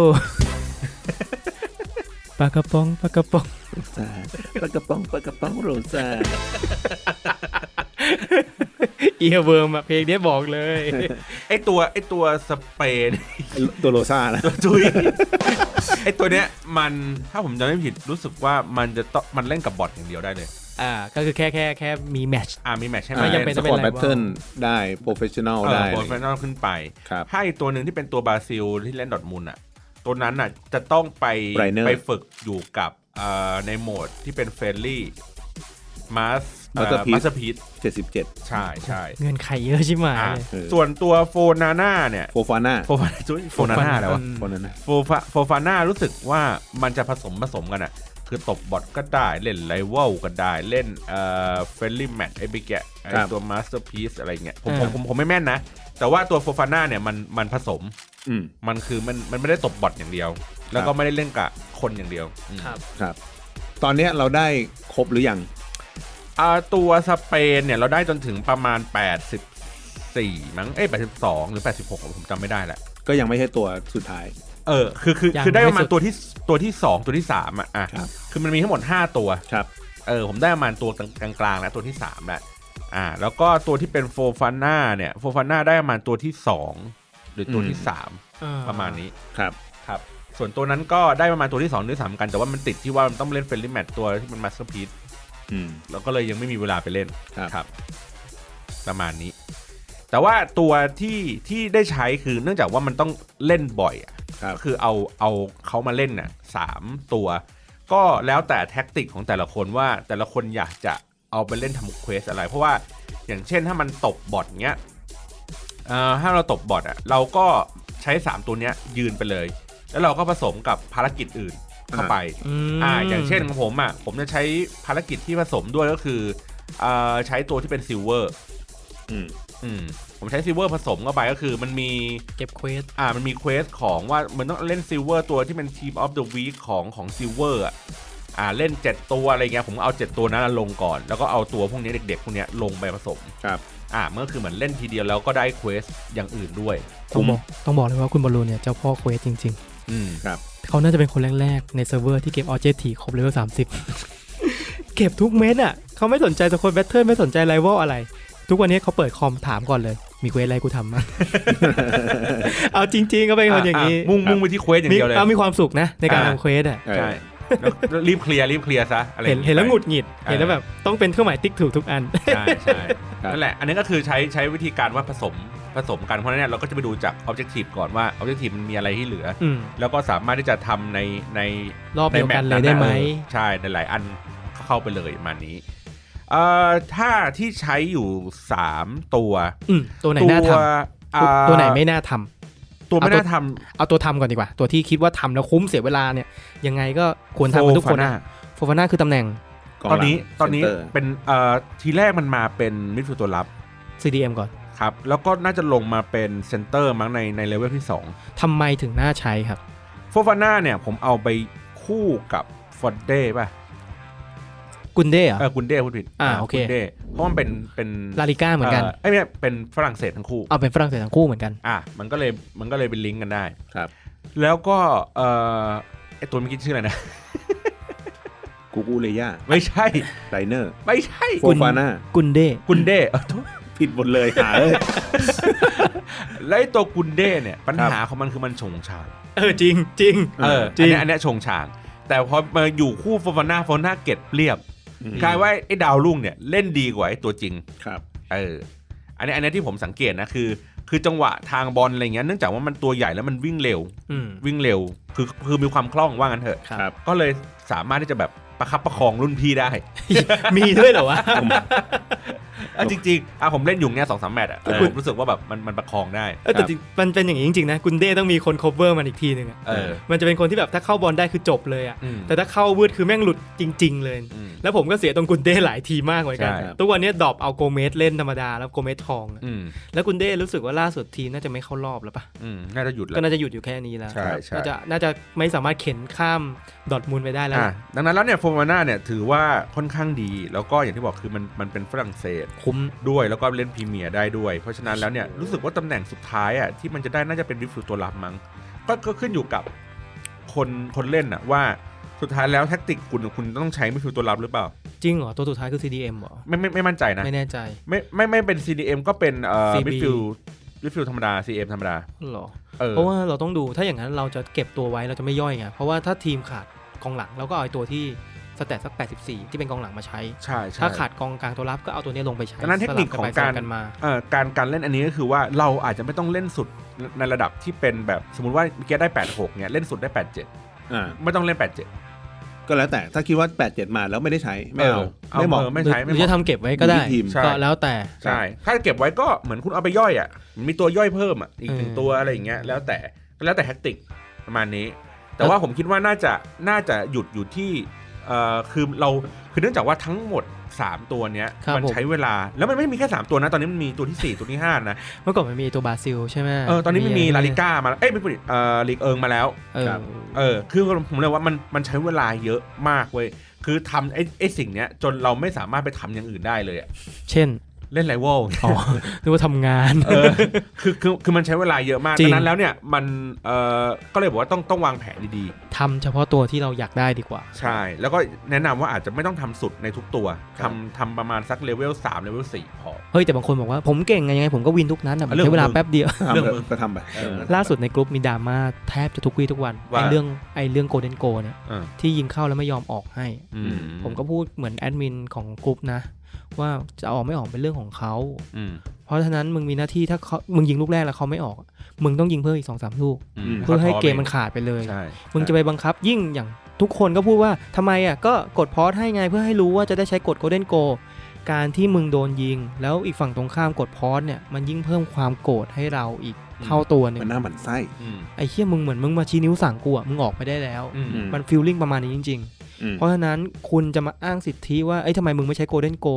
ปลากระป๋องปลากระป๋องปลากระป๋องปลากระป๋องโรซาเอียเวิร์มอะเพลงนี้บอกเลย ไอตัวไอตัวสเปนไอ้ตัวโรซ่านะตัวจุยไอตัวเนี้ยมันถ้าผมจำไม่ผิดรู้สึกว่ามันจะต้องมันเล่นกับบอทอย่างเดียวได้เลยอ่าก็คือแค่แค่แค่มีแมทช์อ่ามีแมทใช่ไหมไม่จำเป็นสปอร์ตแพทเทิร์นได้โปรเฟชชั่นอลได้โปรเฟชชั่นอลขึ้นไปครับถ้าอีกตัวหนึ่งที่เป็นตัวบราซิลที่เล่นดอร์ทมุนด์อะ ตัวนั้นอะจะต้องไป Reiner ไปฝึกอยู่กับเอ่อในโหมดที่เป็นเฟรนลี่มาส Masterpiece มาสพีทเจ็ดสิบเจ็ดใช่ใช่เงินไขเยอะใช่ไหม อ่าเลยเออส่วนตัวโฟนาน่าเนี่ยโฟฟาน่าโฟฟาโฟนาน่าแล้ววะ คนนั้นนะ โฟฟาโฟฟาน่ารู้สึกว่ามันจะผสมผสมกันอะคือตบบอทก็ได้เล่นไ i เวลก็ได้เล่นเอ่อเฟรนลี่แมทไอ้บิแกะไอ้ตัวมาสเตอร์พีซอะไรเงี้ยผมผมผมผมไม่แม่นนะ แต่ว่าตัวโฟฟาน่าเนี่ยมันมันผสมอื มมันคือมันมันไม่ได้ตบบอทอย่างเดียว แล้วก็ไม่ได้เล่นกับคนอย่างเดียวอืมครับครับ ตอนเนี้ยเราได้ครบหรือยังอ่าตัวสเปนเนี่ยเราได้จนถึงประมาณ 84 มั้งเอ้ย82 หรือ 86 ผมจำไม่ได้แหละ ก็ยังไม่ใช่ตัวสุดท้าย เออ คือคือยังคือได้ประมาณไม่สุดตัวที่ตัวที่ 2 ตัวที่ 3 อะอะครับคือมันมีทั้งหมด 5 ตัวครับเออผมได้ประมาณตัวกลางๆแล้วตัวที่3แล้วอ่า แล้วก็ตัวที่เป็นโฟฟาน่าเนี่ยโฟฟาน่าได้ประมาณตัวที่ 2 หรือตัวที่อืม3อ่ประมาณนี้ครับครับ ส่วนตัวนั้นก็ได้ประมาณตัวที่2ด้วยสามกัน แต่ว่ามันติดที่ว่ามันต้องเล่นเฟรนลี่แมทตัวที่มันมาสเตอร์พี e อืมแล้วก็เลยยังไม่มีเวลาไปเล่นครับครับ ประมาณนี้ แต่ว่าตัวที่ที่ได้ใช้คือเนื่องจากว่ามันต้องเล่นบ่อยอะครับก็คือเอาเอาเขามาเล่นน่ะสามตัว ก็แล้วแต่ tactic ของแต่ละคนว่าแต่ละคนอยากจะเอาไปเล่นทำ quest อะไร เพราะว่าอย่างเช่นถ้ามันตบบอทเงี้ยเอ่อ ถ้าเราตบบอทอะเราก็ใช้ 3 ตัวเนี้ยยืนไปเลย แล้วเราก็ผสมกับภารกิจอื่นเข้าไปมอ่าอย่างเช่นของผมอะผมจะใช้ภารกิจที่ผสมด้วยก็คืออ่าใช้ตัวที่เป็น Silver อืมอืมผมใช้ Silver ผสมเข้าไปก็คือมันมีเก็บ quest อ่ามันมี quest ของว่ามันต้องเล่น Silver ตัวที่เป็น Team of the Week ของของ Silver อะอ่าเล่น 7 ตัวอะไรเงี้ยผมเอา 7 ตัวนั้นลงก่อน แล้วก็เอาตัวพวกนี้เด็ก ๆ พวกเนี้ยลงไปผสมครับ อ่าเมื่อคือเหมือนเล่นทีเดียวแล้วก็ได้ quest อย่างอื่นด้วยต้องบอกต้องบอกเลยว่าคุณบอลลูนเนี่ยเจ้าพ่อ quest จริงอืมๆเขาน่าจะเป็นคนแรกๆ ในเซิร์ฟเวอร์ที่เก็บ objective ครบ level สามสิบเก็บทุกเม็ดอะเขาไม่สนใจสโคนแบทเทิลไม่สนใจไ i เวลอะไร ทุกวันนี้เขาเปิดคอมถามก่อนเลย มี quest อะไรกูทำมั้งเอาจริงๆก็เป็นคนอย่างนี้นี้มุ่งมุ่งไปที่ quest อย่างมีเดียวเลยเอามีความสุขนะในการอ่าทำเควสอะเออใช่แล้ว รีบเคลียร์รีบเคลียร์ซะอะไรอเห็นย่างงี้เห็นแล้วไปหงุดหงิดเออเห็นแล้วแบบต้องเป็นเครื่องหมายติ๊กถูกทุกอัน ใช่ใช่นั่นแหละ อันนี้ก็คือใช้ใช้วิธีการว่าผสมผสมกัน เพราะฉะนั้นเนยเราก็จะไปดูจาก Objective ก่อนว่า Objective มันมีอะไรที่เหลืออืมแล้วก็สามารถที่จะทำในในรอบในเดียวแมกัตนช์เลยได้ไหมะออใช่ในหลายอันเข้าไปเลยประมาณนี้เอ่อถ้าที่ใช้อยู่ 3 ตัวอืมตัวไหนตัวน่าทอ่าำตัวไหนไม่น่าทำ ตัวไม่เอาตัวน่าทเอาตัวทำก่อนดีกว่า ตัวที่คิดว่าทำแล้วคุ้มเสียเวลาเนี่ย ยังไงก็ควรำทำกันทุกคนโฟฟานะโฟฟาน่าคือตำแหน่งกงตอนนี้หลังตอนนี้เซ็เร์เป็นเอ่อทีแรกมันมาเป็นมิดฟิลด์ตัวรับ CDM ก่อนครับ แล้วก็น่าจะลงมาเป็นเซนเตอร์มั้งในในเลเวลที่ 2ทำไมถึงน่าใช้ครับโฟฟาน่าเนี่ยผมเอาไปคู่กับฟอร์เด้ป่ะ กุนเด้เหรอ เออกุนเด้พูดผิดอ่าโอเค กุนเด้เพราะมันเป็นเป็นลาลิก้าเหมือนกันไอ้ยไม่ใช่เป็นฝรั่งเศสทั้งคู่เอาเป็นฝรั่งเศสทั้งคู่เหมือนกัน อะมันก็เลยมันก็เลยเป็นลิงก์กันได้ ครับ แล้วก็เอ่อไอตัวเมื่อกี้ชื่ออะไรนะ กูกูเลย่าไม่ใช่ไรเนอร์ไม่ใช่โฟฟาน่ากุนเด้ กุนเด้เออโทษผิดหมดเลยหาเอ้ย แล้วไอตัวกุนเด้เนี่ยปัญหาของมันคือมันชงชางเออจริงจริง เออจริอันง เนี้ยอันเนี้ยชงชาง แต่พอมาอยู่คู่โฟฟาน่าโฟฟาน่าเก็ตเรียบอืม กลายว่าไอ้ดาวรุ่งเนี่ยเล่นดีกว่าไอ้ตัวจริงครับเอออันนี้อันนี้ที่ผมสังเกตนะคือ คือจังหวะทางบอลอะไรเงี้ยเนื่องจากว่ามันตัวใหญ่แล้วมันวิ่งเร็วอืมวิ่งเร็วคือคือมีความคล่องว่างั้นเถอะครับครับก็เลยสามารถที่จะแบบประคับประคองรุ่นพี่ได้ มีด้วยเหรอวะ อะจริงๆอะผมเล่นอยู่เนี้ยสองสามแมตช์อะเออผมรู้สึกว่าแบบมันมันประคองได้เออแต่จริงมันเป็นอย่างนี้จริงๆนะกุนเด้ต้องมีคน cover มันอีกทีหนึ่งอะเออมันจะเป็นคนที่แบบถ้าเข้าบอลได้คือจบเลยอะอืมแต่ถ้าเข้าวืดคือแม่งหลุดจริง ๆ เลยอืมแล้วผมก็เสียตรงกุนเด้หลายทีมากเหมือนกันใช่ทุกวันนี้ drop เอาโกเมสเล่นธรรมดาแล้วโกเมสทองอะอืมแล้วกุนเด้รู้สึกว่าล่าสุดทีมน่าจะไม่เข้ารอบแล้วปะอืมน่าจะหยุดแล้วก็น่าจะหยุดอยู่แค่นี้แล้วใช่ใช่น่าจะน่าจะไม่สามารถเข็นข้ามดอร์ทมุนด์ไปได้แล้วอะล่ะดังนั้นแล้วเนี่ยโฟฟาน่าเนี่ยถือว่าค่อนข้างดีแล้วก็อย่างที่บอกคือมันมันเป็นฝรั่งเศสคุ้มด้วยแล้วก็เล่นพรีเมียร์ได้ด้วย เพราะฉะนั้นแล้วเนี่ยรู้สึกว่าตำแหน่งสุดท้ายอะที่มันจะได้น่าจะเป็นมิดฟิลด์ตัวรับมั้งก็ก็ขึ้นอยู่กับคนคนเล่นอะว่าสุดท้ายแล้ว tactic คุณคุณต้องใช้มิดฟิลด์ตัวรับหรือเปล่า จริงเหรอ ตัวสุดท้ายคือ CDM เหรอ ไม่ไม่ไม่มั่นใจนะ ไม่แน่ใจ ไม่ไม่ไม่เป็น CDM ก็เป็นเอ่อ CB มิดฟิลด์มิดฟิลด์ธรรมดา CM ธรรมดาเหรอเออเพราะว่าเราต้องดูถ้าอย่างนั้นเราจะเก็บตัวไว้เราจะไม่ย่อยไงเพราะว่าถ้าทีมขาดกองหลังเราก็เอาไอ้ตัวที่ stat สัก 84 ที่เป็นกองหลังมาใช้ใช่ใช่ถ้าขาดกองกลางตัวรับก็เอาตัวนี้ลงไปใช้ดังนั้นเทคนิคสลับของไปการสลับกันมาเอ่อการการเล่นอันนี้ก็คือว่าเราอาจจะไม่ต้องเล่นสุดในระดับที่เป็นแบบสมมติว่าเมื่อกี้ได้ 86 เนี่ยเล่นสุดได้ 87อ่าไม่ต้องเล่น 87ก็แล้วแต่ถ้าคิดว่า 87 มาแล้วไม่ได้ใช้ ไม่เอาเออไม่เหมาะเออไม่ใช้หไม่รือเหจะมาะทำเก็บไว้ก็ได้อยู่ที่ทีมใช่ก็แล้วแต่ใช่ถ้าเก็บไว้ก็เหมือนคุณเอาไปย่อยอะมันมีตัวย่อยเพิ่มอะอีกหนึ่งเออตัวอะไรอย่างเงี้ยแล้วแต่ก็แล้วแต่แท็กติกประมาณนี้ แต่ว่าผมคิดว่าน่าจะน่าจะหยุดอยู่ที่เอ่อ คือเราคือเนื่องจากว่าทั้งหมด 3 ตัวเนี้ยครับมัผมใช้เวลาแล้วมันไม่มีแค่ 3 ตัวนะ ตอนนี้มันมีตัวที่ 4 ตัวที่ 5 นะ เมื่อก่อนมันมีตัวบราซิลใช่ไหมเออตอนนี้มันมีะไรลาลิก้ามาแล้วเอ้ยไม่ใช่เอ่อลีกเอิงมาแล้วเออครับเออคือผมเลยว่ามันมันใช้เวลาเยอะมากเว้ยคือทำไอ้ไอ้สิ่งเนี้ยจนเราไม่สามารถไปทำอย่างอื่นได้เลยอะเช่น เล่นไรวอลอ๋อนึกว่าทำงานเออคือคือคือมันใช้เวลาเยอะมากจริดังนั้นแล้วเนี่ยมันเออก็เลยบอกว่าต้องต้องวางแผนดีทำเฉพาะตัวที่เราอยากได้ดีกว่าๆใช่ แล้วก็แนะนำว่าอาจจะไม่ต้องทำสุดในทุกตัวทำทำประมาณสักเลเวล3เลเวล4พอ เฮ้ย แต่บางคนบอกว่าผมเก่งไงยังไงผมก็ win ทุกนัดนะมันเรื่องใช้เวลาของมึงแป๊บเดียวทำเรื่องของมึงอะก็ทำไปเออล่าสุดในกลุ่มมีดราม่าแทบจะทุกวี่ทุกวันว่าไอเรื่องไอเรื่อง golden goal เนี่ยเออที่ยิงเข้าแล้วไม่ยอมออกให้อืมผมก็พูดเหมือนแอดมินของกลุ่มนะ ว่าจะออกไม่ออกเป็นเรื่องของเขาอืมเพราะฉะนั้นมึงมีหน้าที่ถ้าเขามึงยิงลูกแรกแล้วเขาไม่ออก มึงต้องยิงเพิ่มอีกสองสามลูกมเพื่อให้ขาท้เกมมันขาดไปเลยใช่มึงจะไปบังคับยิ่งอย่างทุกคนก็พูดว่าทำไมอะก็กด pause ให้ไงเพื่อให้รู้ว่าจะได้ใช้กด golden goal การที่มึงโดนยิง แล้วอีกฝั่งตรงข้ามกด pause เนี่ยมันยิ่งเพิ่มความโกรธให้เราอีกเท่าตัวหนึ่งมันหน้าหมันไส้อืมไอ้เหี้ยมึงเหมือนมึงมาชี้นิ้วสั่งกูอะมึงออกไปได้แล้วอืมอืมมันฟีลลิ่งประมาณนี้จริงอืมๆ เพราะฉะนั้นคุณจะมาอ้างสิทธิว่า เอ้ยทำไมมึงไม่ใช้โกลเด้นโก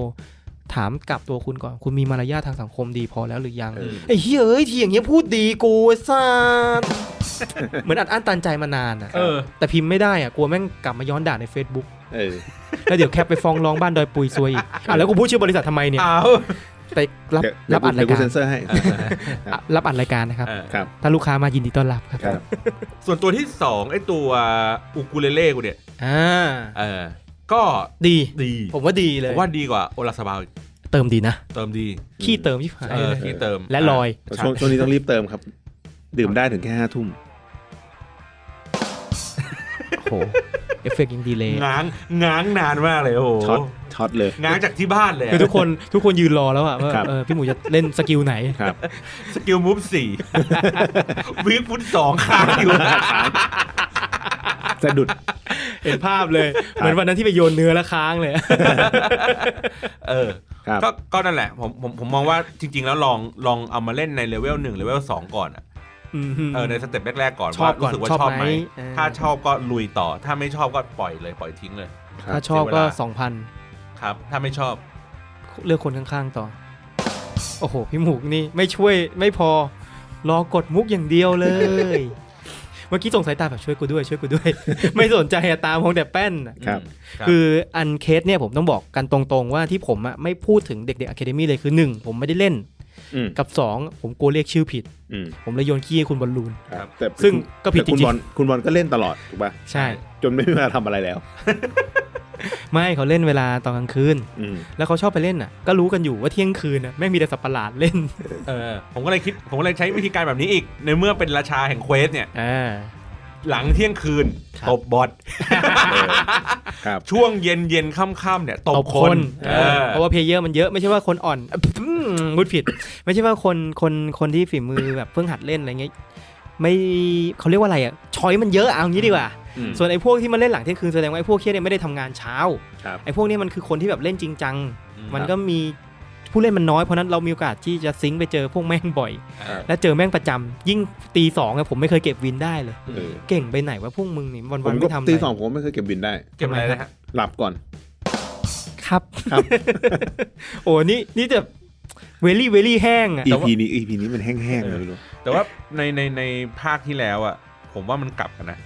ถามกลับตัวคุณก่อน คุณมีมารยาททางสังคมดีพอแล้วหรือยังเออไอ้เฮ้ยเอ้ยทีอย่างเงี้ยพูดดีกูไอ้สัสเหมือนอัดอั้นตันใจมานานอะเออแต่พิมพ์ไม่ได้อะกลัวแม่งกลับมาย้อนด่าใน Facebook เออแล้วเดี๋ยวแคปไปฟ้องร้องบ้านดอยปุยซวยอีกอะแล้วกูพูดชื่อบริษัททำไมเนี่ย อ้าวแต่รับเดี๋ยวรับอัดเดี๋รายยวกูการเซ็นเซอร์ให้อะรับอัดรายการนะครับเออครับ ถ้าลูกค้ามายินดีต้อนรับครับครับ ส่วนตัวที่สองไอ้ตัวอูกูเลเล่กูเนี่ยอ่าเออก็ดีดี ผมว่าดีเลผยมว่าดีกว่าโอลาซาบาวอีกเติมดีนะ เติมดีขี้เติมที่หายเออเลยที่เติมและลอยแต่ช่วงช่วงนี้ต้องรีบเติมครับ ดื่มได้ถึงแค่ห้าทุ่ม โอ้โหเอฟเฟกต์ยังดีเลยง้างง้างนานมากเลยโอ้โหช็อตช็อตเลยง้างจากที่บ้านเลยอะคือทุกคนทุกคนยืนรอแล้วอะว่าครับเออพี่หมูจะเล่น skill ไหนครับ skill move สี่ weak foot สองค้างอยู่สะดุดเห็นภาพเลย เหมือนวันนั้นที่ไปโยนเนื้อแล้วค้างเลย เออครับก็ก็นั่นแหละผมผมผมมองว่าจริง ๆ แล้วลองลองเอามาเล่นในเลเวลหนึ่งเลเวลสองก่อนอะ เออใน step แรกๆก่อนชอบว่าก่อนรู้สึกว่าชอบชอบไหมไหมเออถ้าชอบก็ลุยต่อ ถ้าไม่ชอบก็ปล่อยเลยปล่อยทิ้งเลย ถ้าชอบก็เสียเวลาสองพันครับ ถ้าไม่ชอบ เลือกคนข้างๆต่อ โอ้โห พี่หมูนี่ไม่ช่วยไม่พอ รอกดมุกอย่างเดียวเลย เมื่อกี้ส่งสายตาแบบช่วยกูด้วยช่วยกูด้วย ไม่สนใจอะตามองแต่แป้นอะครับครับ คืออันเคสเนี่ยผมต้องบอกกันตรงๆว่าที่ผมอะไม่พูดถึงเด็กๆอะคาเดมี่เลยคือหนึ่งผมไม่ได้เล่นอืม กับสองผมกลัวเรียกชื่อผิดอืมผมเลยโยนขี้ให้คุณบอลลูนครับแต่ซึ่งก็ผิดแต่คุณจริงๆบอลคุณบอลก็เล่นตลอดถูกป่ะใช่ จนไม่มีเวลาทำอะไรแล้ว ไม่เขาเล่นเวลาตอนกลางคืนอืมแล้วเขาชอบไปเล่นอะ ก็รู้กันอยู่ว่าเที่ยงคืนน่ะแม่งมีแต่สัตว์ประหลาดเล่น เออ ผมก็เลยคิดผมก็เลยใช้วิธีการแบบนี้อีก ในเมื่อเป็นราชาแห่ง quest เนี่ยอ่า หลังเที่ยงคืนครับตบ bot ครับช่วงเย็นเย็นค่ำๆเนี่ยตบคนเออเพราะว่า player มันเยอะไม่ใช่ว่าคนอ่อนอืมพูดผิด ไม่ใช่ว่าคนคนคนที่ฝีมือแบบเพิ่งหัดเล่นอะไรเงี้ยไม่เขาเรียกว่าอะไรอะชอยมันเยอะเอางี้ดีกว่าอืมส่วนไอ้พวกที่มันเล่นหลังเที่ยงคืนแสดงว่าไอ้พวกเคียเนี่ยไม่ได้ทำงานเช้าครับไอ้พวกเนี้มันคือคนที่แบบเล่นจริงจังอืมมันก็มี ผู้เล่นมันน้อยเพราะฉะนั้นเรามีโอกาสที่จะซิงค์ไปเจอพวกแม่งบ่อยครับและเจอแม่งประจำยิ่งตีสองอะผมไม่เคยเก็บวินได้เลยเออเก่งไปไหนวะพวกมึงนี่วันผวันมๆก็ไม่ทำะไรตีสองผมไม่เคยเก็บบินได้เก็บอะไรนะฮะหลับก่อน ครับครับ โอ้นี่นี่จะเวลี่เวลี่แห้งอะแต่ EP ว่านี้ EP นี้มันแห้งๆเลยไม่รู้แต่ว่าในในในภาคที่แล้วอะ ผมว่ามันกลับกันนะ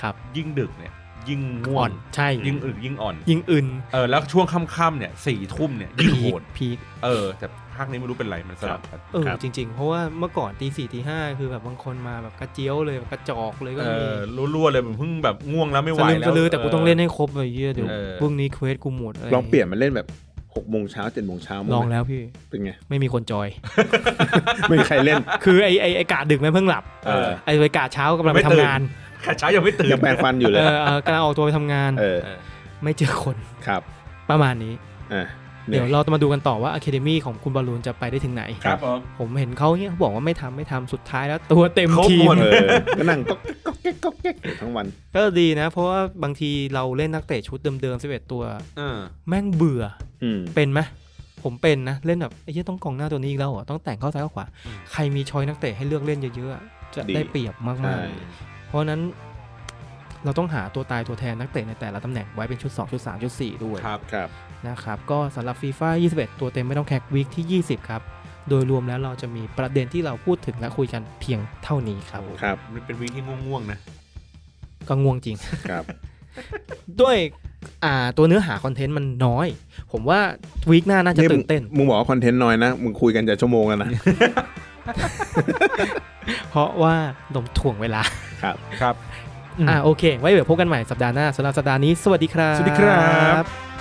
ครับ ยิ่งดึกเนี่ย ยิ่งง่วอ่องนใช่ยิ่งอึยิ่งอ่อน ยิงอื่นเออแล้วช่วงค่ำๆเนี่ยสี่ทุ่มเนี่ยยิ่งโหด พีค เออ แต่ภาคนี้ไม่รู้เป็นไรมันสลับกัน เออครับ จริง ๆ เพราะว่าเมื่อก่อนตีสี่ตีห้าคือแบบบางคนมาแบบกระเจียวเลยแบบกระจอกเลยก็เอมีอรั่วๆเลยผมเพิ่งแบบง่วงแล้วไม่ไหสวลืมแล้สวลือแต่กูต้องเล่นให้ครบเลยเยี่ยเดี๋ยวเออ พรุ่งนี้ quest กูหมดอะไรลองเปลี่ยนมาเล่นแบบหกโมงเช้าเจ็ดโมงเช้ามั้งลองไหมแล้วพี่ เป็นไง ไม่มีคนจอย ไม่มีใครเล่น คือไอไอไอกาดึกไม่เพิ่งหลับเออ ไอไอกาเช้ากำลังไปไม่ตื่นทำงานขา เช้ายังไม่ตื่นยังแปรงฟันอยู่เลเอยอเออกำลังออกตัวไปทำงานเออเออไม่เจอคนครับ ประมาณนี้อะเดี๋ยวเราจะมาดูกันต่อว่า academy ของคุณบอลลูนจะไปได้ถึงไหนครับผมผมเห็นเขาเนี่ยเขาบอกว่าไม่ทำไม่ทำสุดท้ายแล้วตัวเต็มครบทีมหมดเออก็นั่งก็ก็แก๊กก็แก๊กอยู่ทั้งวัน ก็ดีนะ เพราะว่าบางทีเราเล่นนักเตะชุดเดิมๆ11ตัวเออแม่งเบื่ออืมเป็นไหมผมเป็นนะ เล่นแบบไอ้เหี้ยต้องกองหน้าตัวนี้อีกแล้วเหรอต้องแต่งเข้าซ้ายเข้าขวาอืมใครมีชอยนักเตะให้เลือกเล่นเยอะๆอะจะดีได้เปรียบมากใช่ๆ เพราะฉะนั้นเราต้องหาตัวตายตัวแทนนักเตะในแต่ละตำแหน่งไว้เป็นชุด 2 ชุด 3 ชุด 4 ด้วยครับครับนะครับ ก็สำหรับฟีฟ่า21 ตัวเต็มไม่ต้องแคกวีคที่ 20 ครับ โดยรวมแล้วเราจะมีประเด็นที่เราพูดถึงและคุยกันเพียงเท่านี้ครับครับมันเป็นวีคที่ง่วงๆนะ ก็ง่วงจริงครับ ด้วยอ่าตัวเนื้อหาคอนเทนต์มันน้อย ผมว่าวีคหน้าน่าจะตื่นเต้นมึงบอกว่าคอนเทนต์น้อยนะมึงคุยกันจะชั่วโมงแล้วนะ เพราะว่าดมถ่วงเวลาครับครับอ่าโอเค ไว้เดี๋ยวพบกันใหม่สัปดาห์หน้าสำหรับสัปดาห์นี้ สวัสดีครับ สวัสดีครับ